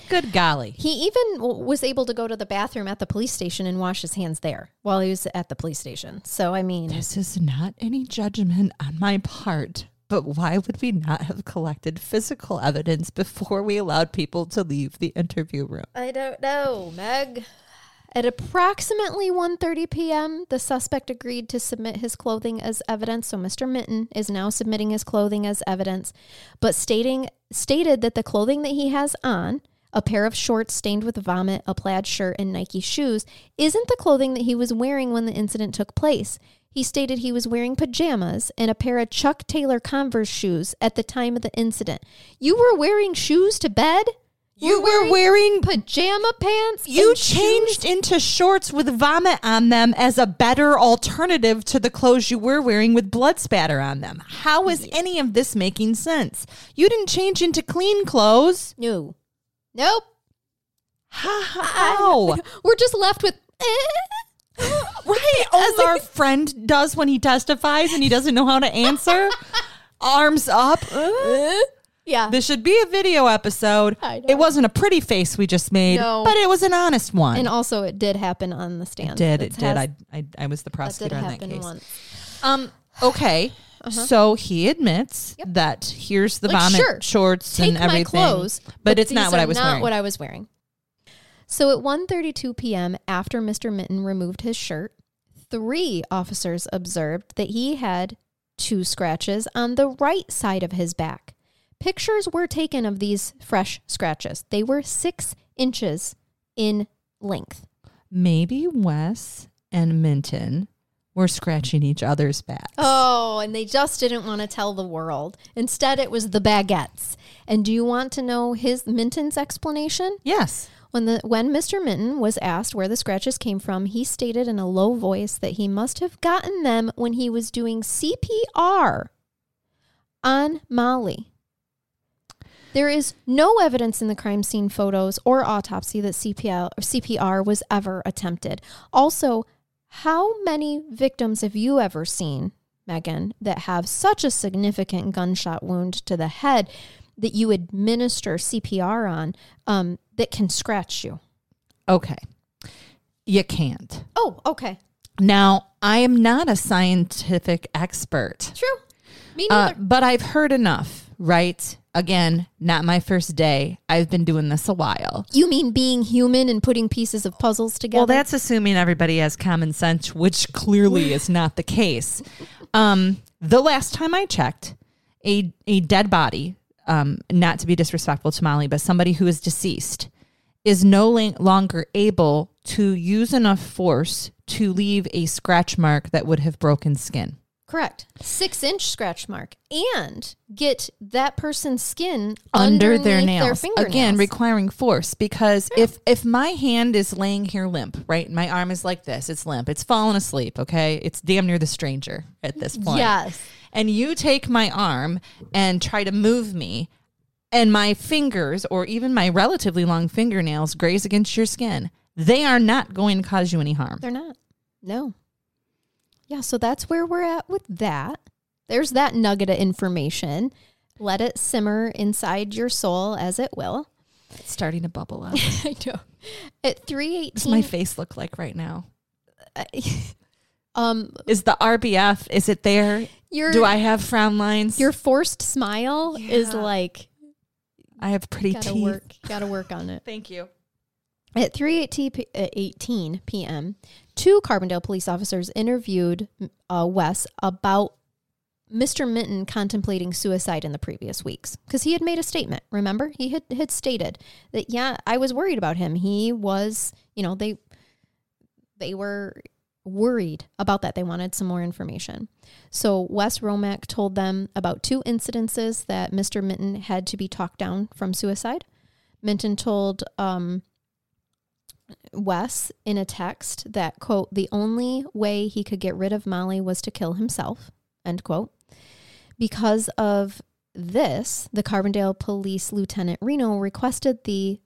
Good golly. He even was able to go to the bathroom at the police station and wash his hands there while he was at the police station. So, I mean, This is not any judgment on my part, but why would we not have collected physical evidence before we allowed people to leave the interview room? I don't know, Meg. At approximately 1:30 p.m., the suspect agreed to submit his clothing as evidence. So Mr. Minton is now submitting his clothing as evidence, but stating stated that the clothing that he has on, a pair of shorts stained with vomit, a plaid shirt, and Nike shoes, isn't the clothing that he was wearing when the incident took place. He stated he was wearing pajamas and a pair of Chuck Taylor Converse shoes at the time of the incident. You were wearing shoes to bed? You were wearing pajama pants. You and shoes? changed into shorts with vomit on them as a better alternative to the clothes you were wearing with blood spatter on them. How is any of this making sense? You didn't change into clean clothes. No. Nope. *laughs* How? *laughs* We're just left with. eh. *laughs* right, *laughs* as our friend does when he testifies and he doesn't know how to answer. *laughs* Arms up. Uh. Yeah. This should be a video episode. I know. It wasn't a pretty face we just made, No. but it was an honest one. and also, it did happen on the stand. did That's it did has- I, I I was the That did prosecutor in that happen case. once. Um. Okay. So he admits that here's the Like, vomit sure, shorts Take and my everything, clothes, but, it's not these what are I was not wearing. what I was wearing. So at 1:32 p.m., after Mr. Minton removed his shirt, three officers observed that he had two scratches on the right side of his back. Pictures were taken of these fresh scratches. They were six inches in length. Maybe Wes and Minton were scratching each other's backs. Oh, and they just didn't want to tell the world. Instead, it was the baguettes. And do you want to know his Minton's explanation? Yes. When the when Mr. Minton was asked where the scratches came from, he stated in a low voice that he must have gotten them when he was doing CPR on Molly. There is no evidence in the crime scene photos or autopsy that CPR, CPR was ever attempted. Also, how many victims have you ever seen, Megan, that have such a significant gunshot wound to the head that you administer CPR on um, that can scratch you? Okay. You can't. Oh, okay. Now, I am not a scientific expert, True. Me uh, neither. but I've heard enough, right? Again, not my first day. I've been doing this a while. you mean being human and putting pieces of puzzles together? Well, that's assuming everybody has common sense, which clearly is not the case. Um, the last time I checked, a a dead body, um, not to be disrespectful to Molly, but somebody who is deceased, is no longer able to use enough force to leave a scratch mark that would have broken skin. correct. Six inch scratch mark and get that person's skin under their nails fingernails. again requiring force because if if my hand is laying here limp right my arm is like this it's limp it's fallen asleep okay it's damn near the stranger at this point Yes. And you take my arm and try to move me and my fingers or even my relatively long fingernails graze against your skin they are not going to cause you any harm They're not. No. Yeah, so that's where we're at with that. There's that nugget of information. Let it simmer inside your soul as it will. it's starting to bubble up *laughs* I know. At what does 318 my face look like right now *laughs* *laughs* um is the rbf is it there your do i have frown lines your forced smile is like I have pretty gotta teeth. work gotta work on it. Thank you. At 3:18 p- uh, 18 p.m., two Carbondale police officers interviewed uh, Wes about Mr. Minton contemplating suicide in the previous weeks because he had made a statement. Remember, he had had stated that yeah, I was worried about him. He was, you know, they they were worried about that. They wanted some more information. So Wes Romack told them about two incidences that Mr. Minton had to be talked down from suicide. Minton told um, Wes in a text that, quote, the only way he could get rid of Molly was to kill himself, end quote. Because of this, the Carbondale Police Lieutenant Reno requested the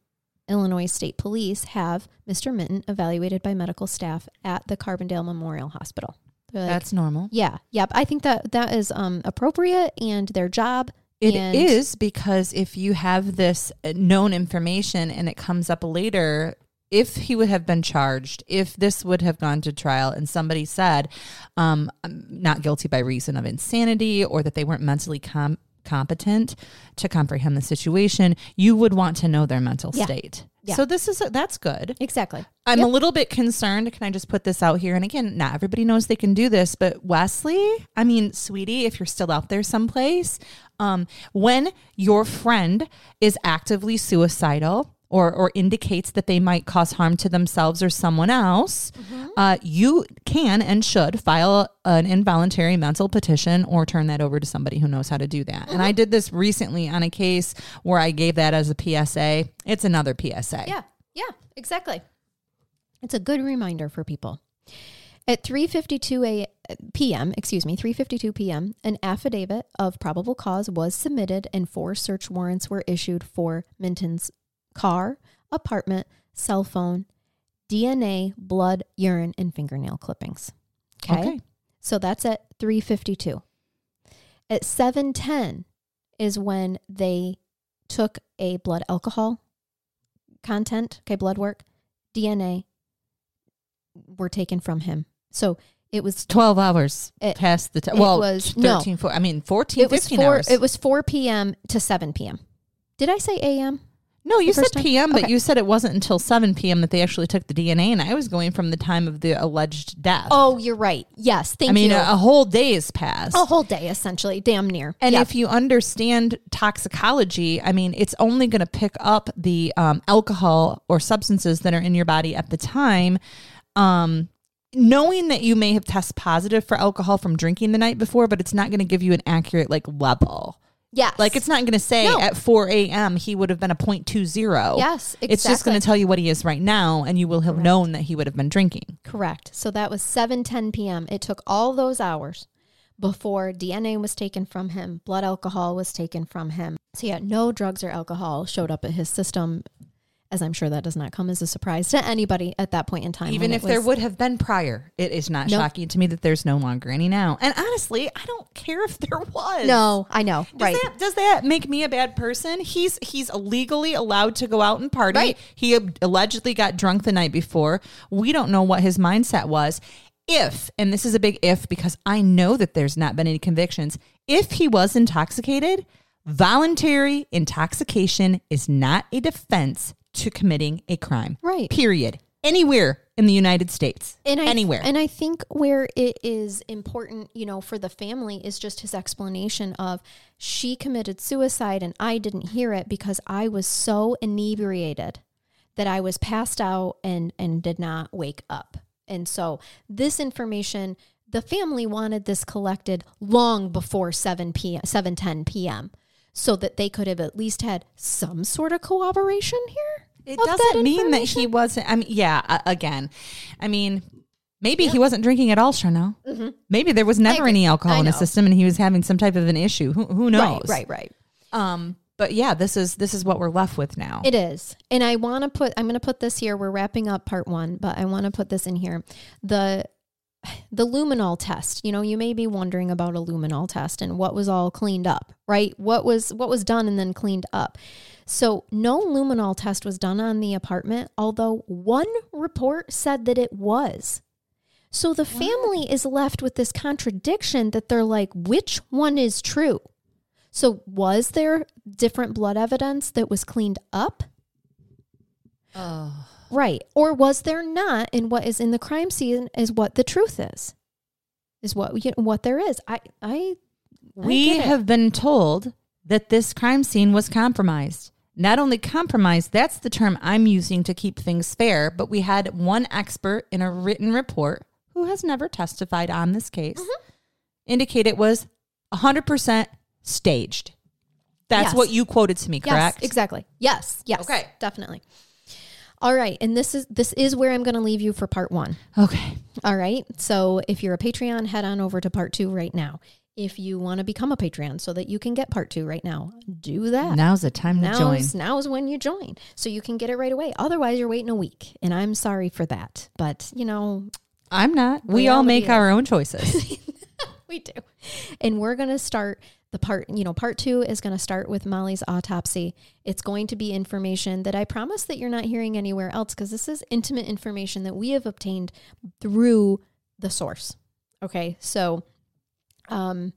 Illinois State Police have Mr. Minton evaluated by medical staff at the Carbondale Memorial Hospital. Like, That's normal. yeah, yep. I think that that is um, appropriate and their job. It is and- because if you have this uh, known information and it comes up later, if he would have been charged, if this would have gone to trial and somebody said, um, not guilty by reason of insanity or that they weren't mentally com- competent to comprehend the situation, you would want to know their mental Yeah. state. Yeah. So this is that's good. Exactly. I'm Yep. a little bit concerned. Can I just put this out here? And again, not everybody knows they can do this, but Wesley, I mean, sweetie, if you're still out there someplace, um, when your friend is actively suicidal or, or indicates that they might cause harm to themselves or someone else, uh, you can and should file an involuntary mental petition or turn that over to somebody who knows how to do that. And I did this recently on a case where I gave that as a PSA. It's another PSA. Yeah, yeah, exactly. It's a good reminder for people. At 3:52 a p.m., excuse me, 3:52 p.m., an affidavit of probable cause was submitted and four search warrants were issued for Minton's car, apartment, cell phone, DNA, blood, urine, and fingernail clippings. Okay. Okay. So that's at 352. At 710 is when they took a blood alcohol content, okay, blood work, DNA were taken from him. So it was 12 hours It- past the time. it Well, was- 13, no. four, I mean, 14, it was 15 four hours. it was 4 p.m. to 7 p.m. Did I say a.m.? No, you said? PM, but you said it wasn't until 7 p.m. that they actually took the DNA, and I was going from the time of the alleged death. Oh, you're right. Yes, thank you. I mean, you. a, a whole day has passed. a whole day essentially, damn near. And Yep. if you understand toxicology, I mean, it's only going to pick up the um, alcohol or substances that are in your body at the time. Um, knowing that you may have tested positive for alcohol from drinking the night before, but it's not going to give you an accurate like level. Yes. Like it's not going to say No. at 4 a.m. he would have been a 0.20. Yes, It's just going to tell you what he is right now, and you will have known that he would have been drinking. Correct. So that was 7:10 p.m. It took all those hours. before DNA was taken from him, blood alcohol was taken from him. So, yeah, no drugs or alcohol showed up at his system, as I'm sure that does not come as a surprise to anybody at that point in time. Even if it there would have been prior, it is not Nope. shocking to me that there's no longer any now. And honestly, I don't care if there was. No, I know. Does right. that, does that make me a bad person? He's he's legally allowed to go out and party. Right. He allegedly got drunk the night before. We don't know what his mindset was. If, and this is a big if because I know that there's not been any convictions, if he was intoxicated, voluntary intoxication is not a defense to committing a crime. Right. Period. Anywhere in the United States. and I, Anywhere. And I think where it is important, you know, for the family is just his explanation of she committed suicide and I didn't hear it because I was so inebriated that I was passed out and and did not wake up. And so this information the family wanted this collected long before 7 p.m. 7:10 p.m. so that they could have at least had some sort of cooperation here. It doesn't mean that he wasn't. I mean, yeah. Uh, again, I mean, maybe he wasn't drinking at all, Chanel. Maybe there was never any alcohol Mm-hmm. In his system, and he was having some type of an issue. Who, who knows? Right, right, right. Um, but yeah, this is this is what we're left with now. It is. And I want to put I'm going to put this here. We're wrapping up part 1, but I want to put this in here. The the luminol test. You know, you may be wondering about a luminol test and what was all cleaned up, right? What was what was done and then cleaned up. So, no luminol test was done on the apartment, although one report said that it was. So the family is left with this contradiction that they're like, which one is true? So, was there different blood evidence that was cleaned up? Right. Or was there not? And what is in the crime scene is what the truth is, is what what there is. I, I, we it. have been told that this crime scene was compromised. Not only compromised, that's the term I'm using to keep things fair, but we had one expert in a written report who has never testified on this case Mm-hmm. indicate it was 100% staged. That's Yes. what you quoted to me, correct? Yes, exactly. Yes, yes. Okay. Definitely. All right. And this is this is where I'm going to leave you for part one. Okay. All right. So if you're a Patreon, head on over to part two right now. If you want to become a Patreon so that you can get part two right now, do that. Now's the time to join. Now's, now's when you join. So you can get it right away. Otherwise, you're waiting a week. And I'm sorry for that. But, you know, I'm not. We all make is- our own choices. *laughs* we do. And we're going to start the part, you know, part two is going to start with Molly's autopsy. It's going to be information that I promise that you're not hearing anywhere else because this is intimate information that we have obtained through the source. Okay. So, um,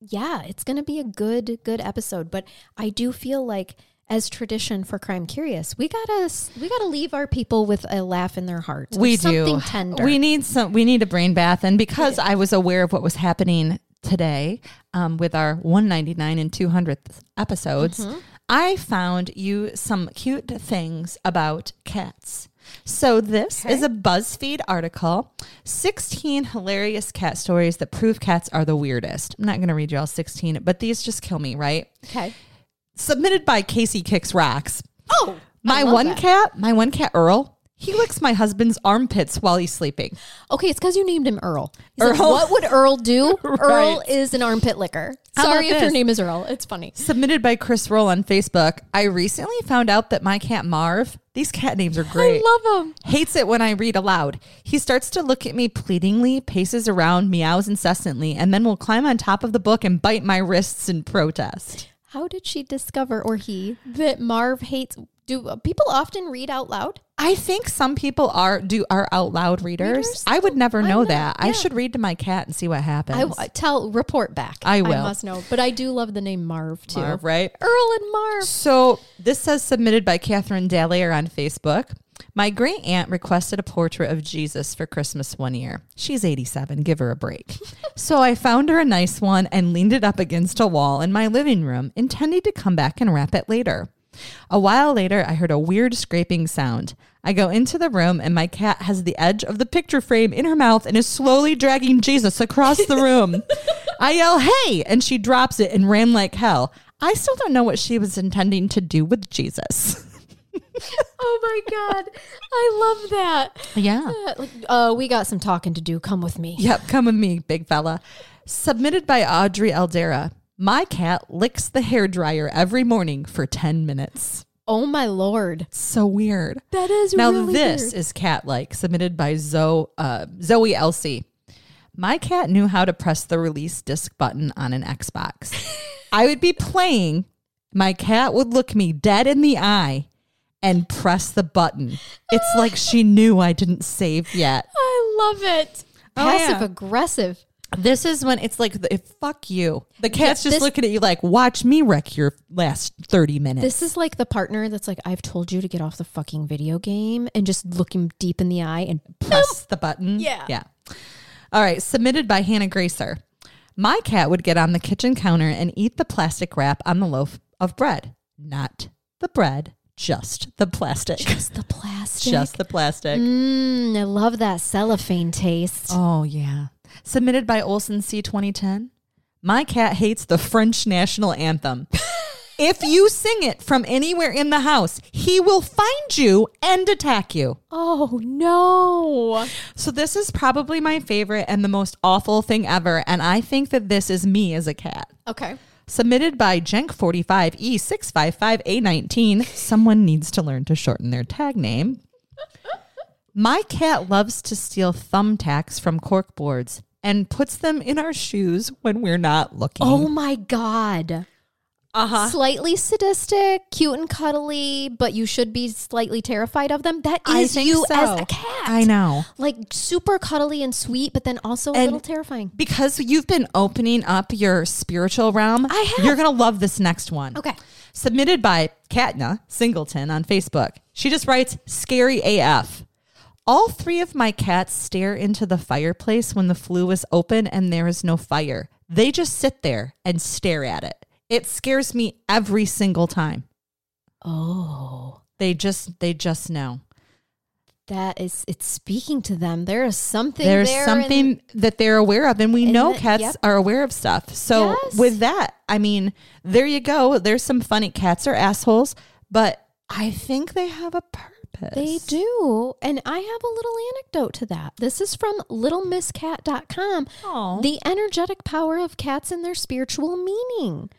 yeah, it's going to be a good, good episode. But I do feel like, as tradition for Crime Curious, we gotta we gotta leave our people with a laugh in their heart. we with something do. tender. We need some. We need a brain bath, and because I was aware of what was happening today um, with our 199 and 200th episodes, Mm-hmm. I found you some cute things about cats. So this is a BuzzFeed article: 16 hilarious cat stories that prove cats are the weirdest. I'm not going to read you all 16, but these just kill me, right? okay. Submitted by Casey Kicks Rocks. Oh, My one that. cat, my one cat Earl, he licks my husband's armpits while he's sleeping. Okay, it's because you named him Earl. He's like, Earl. what would Earl do? *laughs* Earl is an armpit licker. How Sorry if your name is Earl. It's funny. Submitted by Chris Roll on Facebook. I recently found out that my cat Marv, these cat names are great. I love him. Hates it when I read aloud. He starts to look at me pleadingly, paces around, meows incessantly, and then will climb on top of the book and bite my wrists in protest. How did she discover, or he, that Marv hates? Do uh, people often read out loud? I think some people are do are out loud readers. Readers? I would never know not- that. I should read to my cat and see what happens. I, I tell report back. I will. I must know, but I do love the name Marv too. Marv, right? Earl and Marv. So this says submitted by Catherine Dallaire on Facebook. My great aunt requested a portrait of Jesus for Christmas one year. She's 87, give her a break. *laughs* so I found her a nice one and leaned it up against a wall in my living room, intending to come back and wrap it later. A while later, I heard a weird scraping sound. I go into the room and my cat has the edge of the picture frame in her mouth and is slowly dragging Jesus across the room. *laughs* I yell, hey, and she drops it and ran like hell. I still don't know what she was intending to do with Jesus. *laughs* Oh my god, I love that. Yeah. Uh, like, uh, we got some talking to do. Come with me. Yep, come with me, big fella. Submitted by Audrey Eldera. My cat licks the hair dryer every morning for 10 minutes. Oh my lord. So weird. That is Now really this weird. is cat like submitted by Zoe uh, Zoe Elsie. My cat knew how to press the release disc button on an Xbox. *laughs* I would be playing. My cat would look me dead in the eye and press the button. It's like she knew I didn't save yet. I love it. Oh, Passive yeah. aggressive. This is when it's like, the, fuck you. The cat's just this- looking at you like, watch me wreck your last 30 minutes. This is like the partner that's like, I've told you to get off the fucking video game and just look him deep in the eye and press the button. Yeah. Yeah. All right. Submitted by Hannah Gracer. My cat would get on the kitchen counter and eat the plastic wrap on the loaf of bread. Not the bread, just the plastic. just the plastic. Just the plastic. Mm, I love that cellophane taste. Oh, yeah. Submitted by Olson C 2010. My cat hates the French national anthem. *laughs* if you sing it from anywhere in the house, he will find you and attack you. Oh no. So this is probably my favorite and the most awful thing ever, and I think that this is me as a cat. Okay. Submitted by E Jenk45E655A19. Someone needs to learn to shorten their tag name. *laughs* My cat loves to steal thumbtacks from cork boards and puts them in our shoes when we're not looking. Oh my god. uh-huh. Slightly sadistic, cute and cuddly, but you should be slightly terrified of them. That I is think you so. as a cat. I know. Like super cuddly and sweet, but then also a little terrifying. Because you've been opening up your spiritual realm, I have. you're going to love this next one. Okay. Submitted by Katna Singleton on Facebook. She just writes, Scary AF. All three of my cats stare into the fireplace when the flue is open and there is no fire. They just sit there and stare at it. It scares me every single time. Oh. They just they just know. That is it's speaking to them. There is something There's there something that they're aware of and we know that- cats yep. are aware of stuff. So Yes. with that, I mean, there you go. There's some funny cats are assholes, but I think they have a purpose. They do. And I have a little anecdote to that. This is from littlemisscat.com. Aw. The energetic power of cats and their spiritual meaning.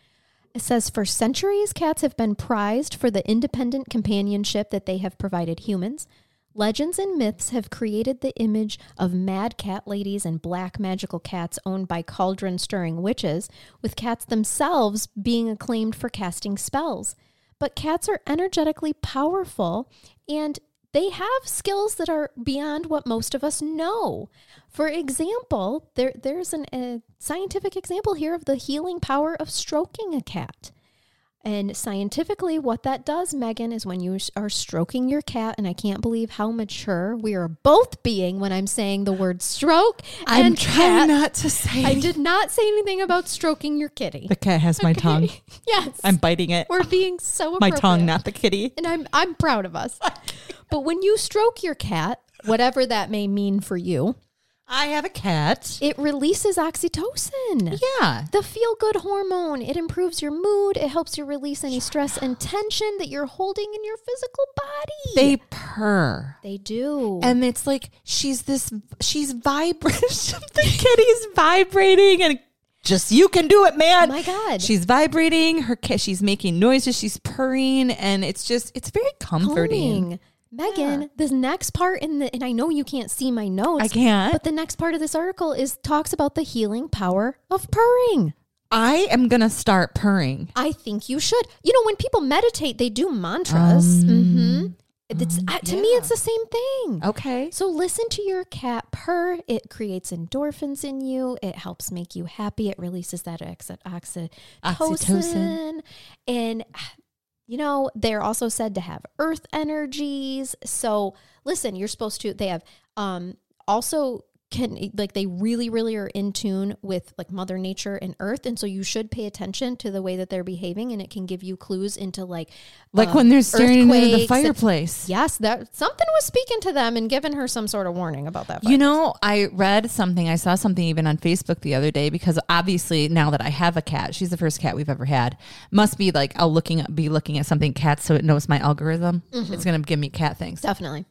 It says for centuries, cats have been prized for the independent companionship that they have provided humans. Legends and myths have created the image of mad cat ladies and black magical cats owned by cauldron stirring witches, with cats themselves being acclaimed for casting spells. But cats are energetically powerful and they have skills that are beyond what most of us know. For example, there, there's an, a scientific example here of the healing power of stroking a cat. And scientifically, what that does, Megan, is when you are stroking your cat, and I can't believe how mature we are both being when I'm saying the word stroke. I'm trying cat. not to say. I did not say anything about stroking your kitty. The cat has my tongue. *laughs* Yes, I'm biting it. we're being so My tongue, not the kitty. and I'm I'm proud of us. *laughs* but when you stroke your cat, whatever that may mean for you, I have a cat. it releases oxytocin. Yeah. The feel good hormone. It improves your mood. It helps you release any stress and tension that you're holding in your physical body. They purr. they do. And it's like she's this she's vibrating. *laughs* the kitty's vibrating and just you can do it, man. Oh my God. She's vibrating, her ca- she's making noises, she's purring, and it's just it's very comforting. Megan, this next part in the and I know you can't see my notes. I can't. But the next part of this article is talks about the healing power of purring. I am gonna start purring. I think you should. You know, when people meditate, they do mantras. hmm It's uh, to me, it's the same thing. Okay. So listen to your cat purr. It creates endorphins in you. It helps make you happy. It releases that oxy- oxytocin. Oxytocin. And, you know, they're also said to have earth energies. So listen, you're supposed to, they have um, also can like they really really are in tune with like mother nature and earth and so you should pay attention to the way that they're behaving and it can give you clues into like Like um, when they're staring into the earthquakes and- fireplace. Yes, that something was speaking to them and giving her some sort of warning about that. You know, I read something, I saw something even on Facebook the other day because obviously now that I have a cat, she's the first cat we've ever had. Must be like I'll looking be looking at something cat so it knows my algorithm. It's gonna give me cat things. definitely.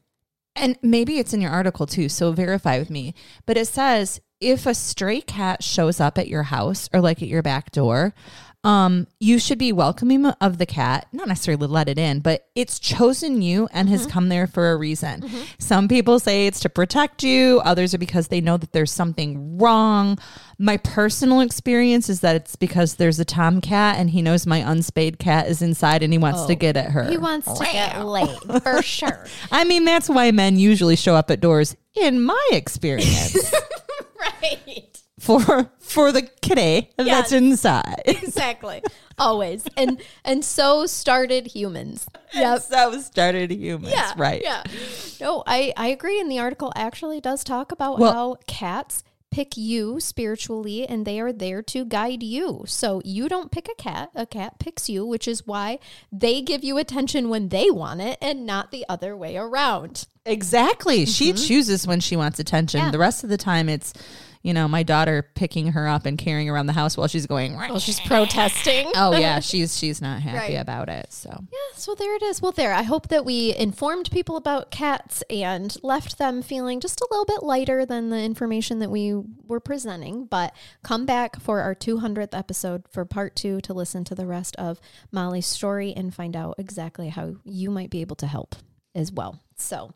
And maybe it's in your article too, so verify with me. But it says if a stray cat shows up at your house or like at your back door, um, you should be welcoming of the cat, not necessarily let it in, but it's chosen you and has come there for a reason. Some people say it's to protect you, others are because they know that there's something wrong. My personal experience is that it's because there's a tomcat and he knows my unspayed cat is inside and he wants to get at her. He wants to get laid for *laughs* sure. I mean, that's why men usually show up at doors, in my experience, *laughs* right. For *laughs* for the kitty that's inside. *laughs* Exactly. Always. And and so started humans. Yep. So started humans, Yeah. right? Yeah. No, I, I agree. And the article actually does talk about Well- how cats pick you spiritually and they are there to guide you. So you don't pick a cat, a cat picks you, which is why they give you attention when they want it and not the other way around. Exactly. She chooses when she wants attention. Mm-hmm. Yeah. The rest of the time, it's you know my daughter picking her up and carrying around the house while she's going. Well, she's protesting. *laughs* Oh yeah, *laughs* she's she's not happy Right. about it. So Yeah, so there it is. Well, there. I hope that we informed people about cats and left them feeling just a little bit lighter than the information that we were presenting. But come back for our 200th episode for part two to listen to the rest of Molly's story and find out exactly how you might be able to help as well. So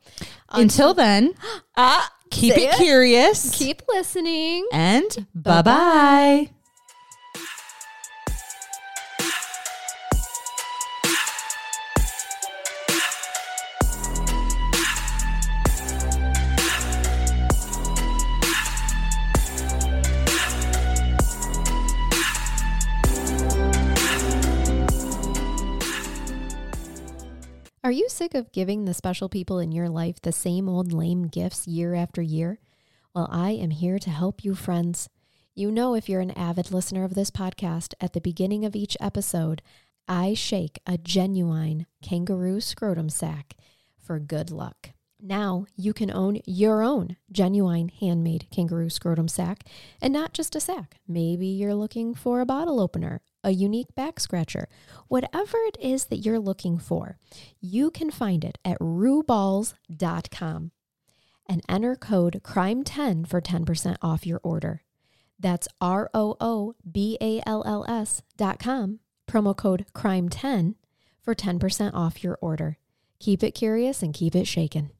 until then, ah, *gasps* keep it it. curious keep listening. and bye bye. Are you sick of giving the special people in your life the same old lame gifts year after year? Well, I am here to help you, friends. You know, if you're an avid listener of this podcast, at the beginning of each episode, I shake a genuine kangaroo scrotum sack for good luck. Now you can own your own genuine handmade kangaroo scrotum sack and not just a sack. Maybe you're looking for a bottle opener, a unique back scratcher, whatever it is that you're looking for, you can find it at rooballs.com and enter code CRIME10 for 10% off your order. That's R O O B A L L S dot com, promo code CRIME10 for 10% off your order. Keep it curious and keep it shaken.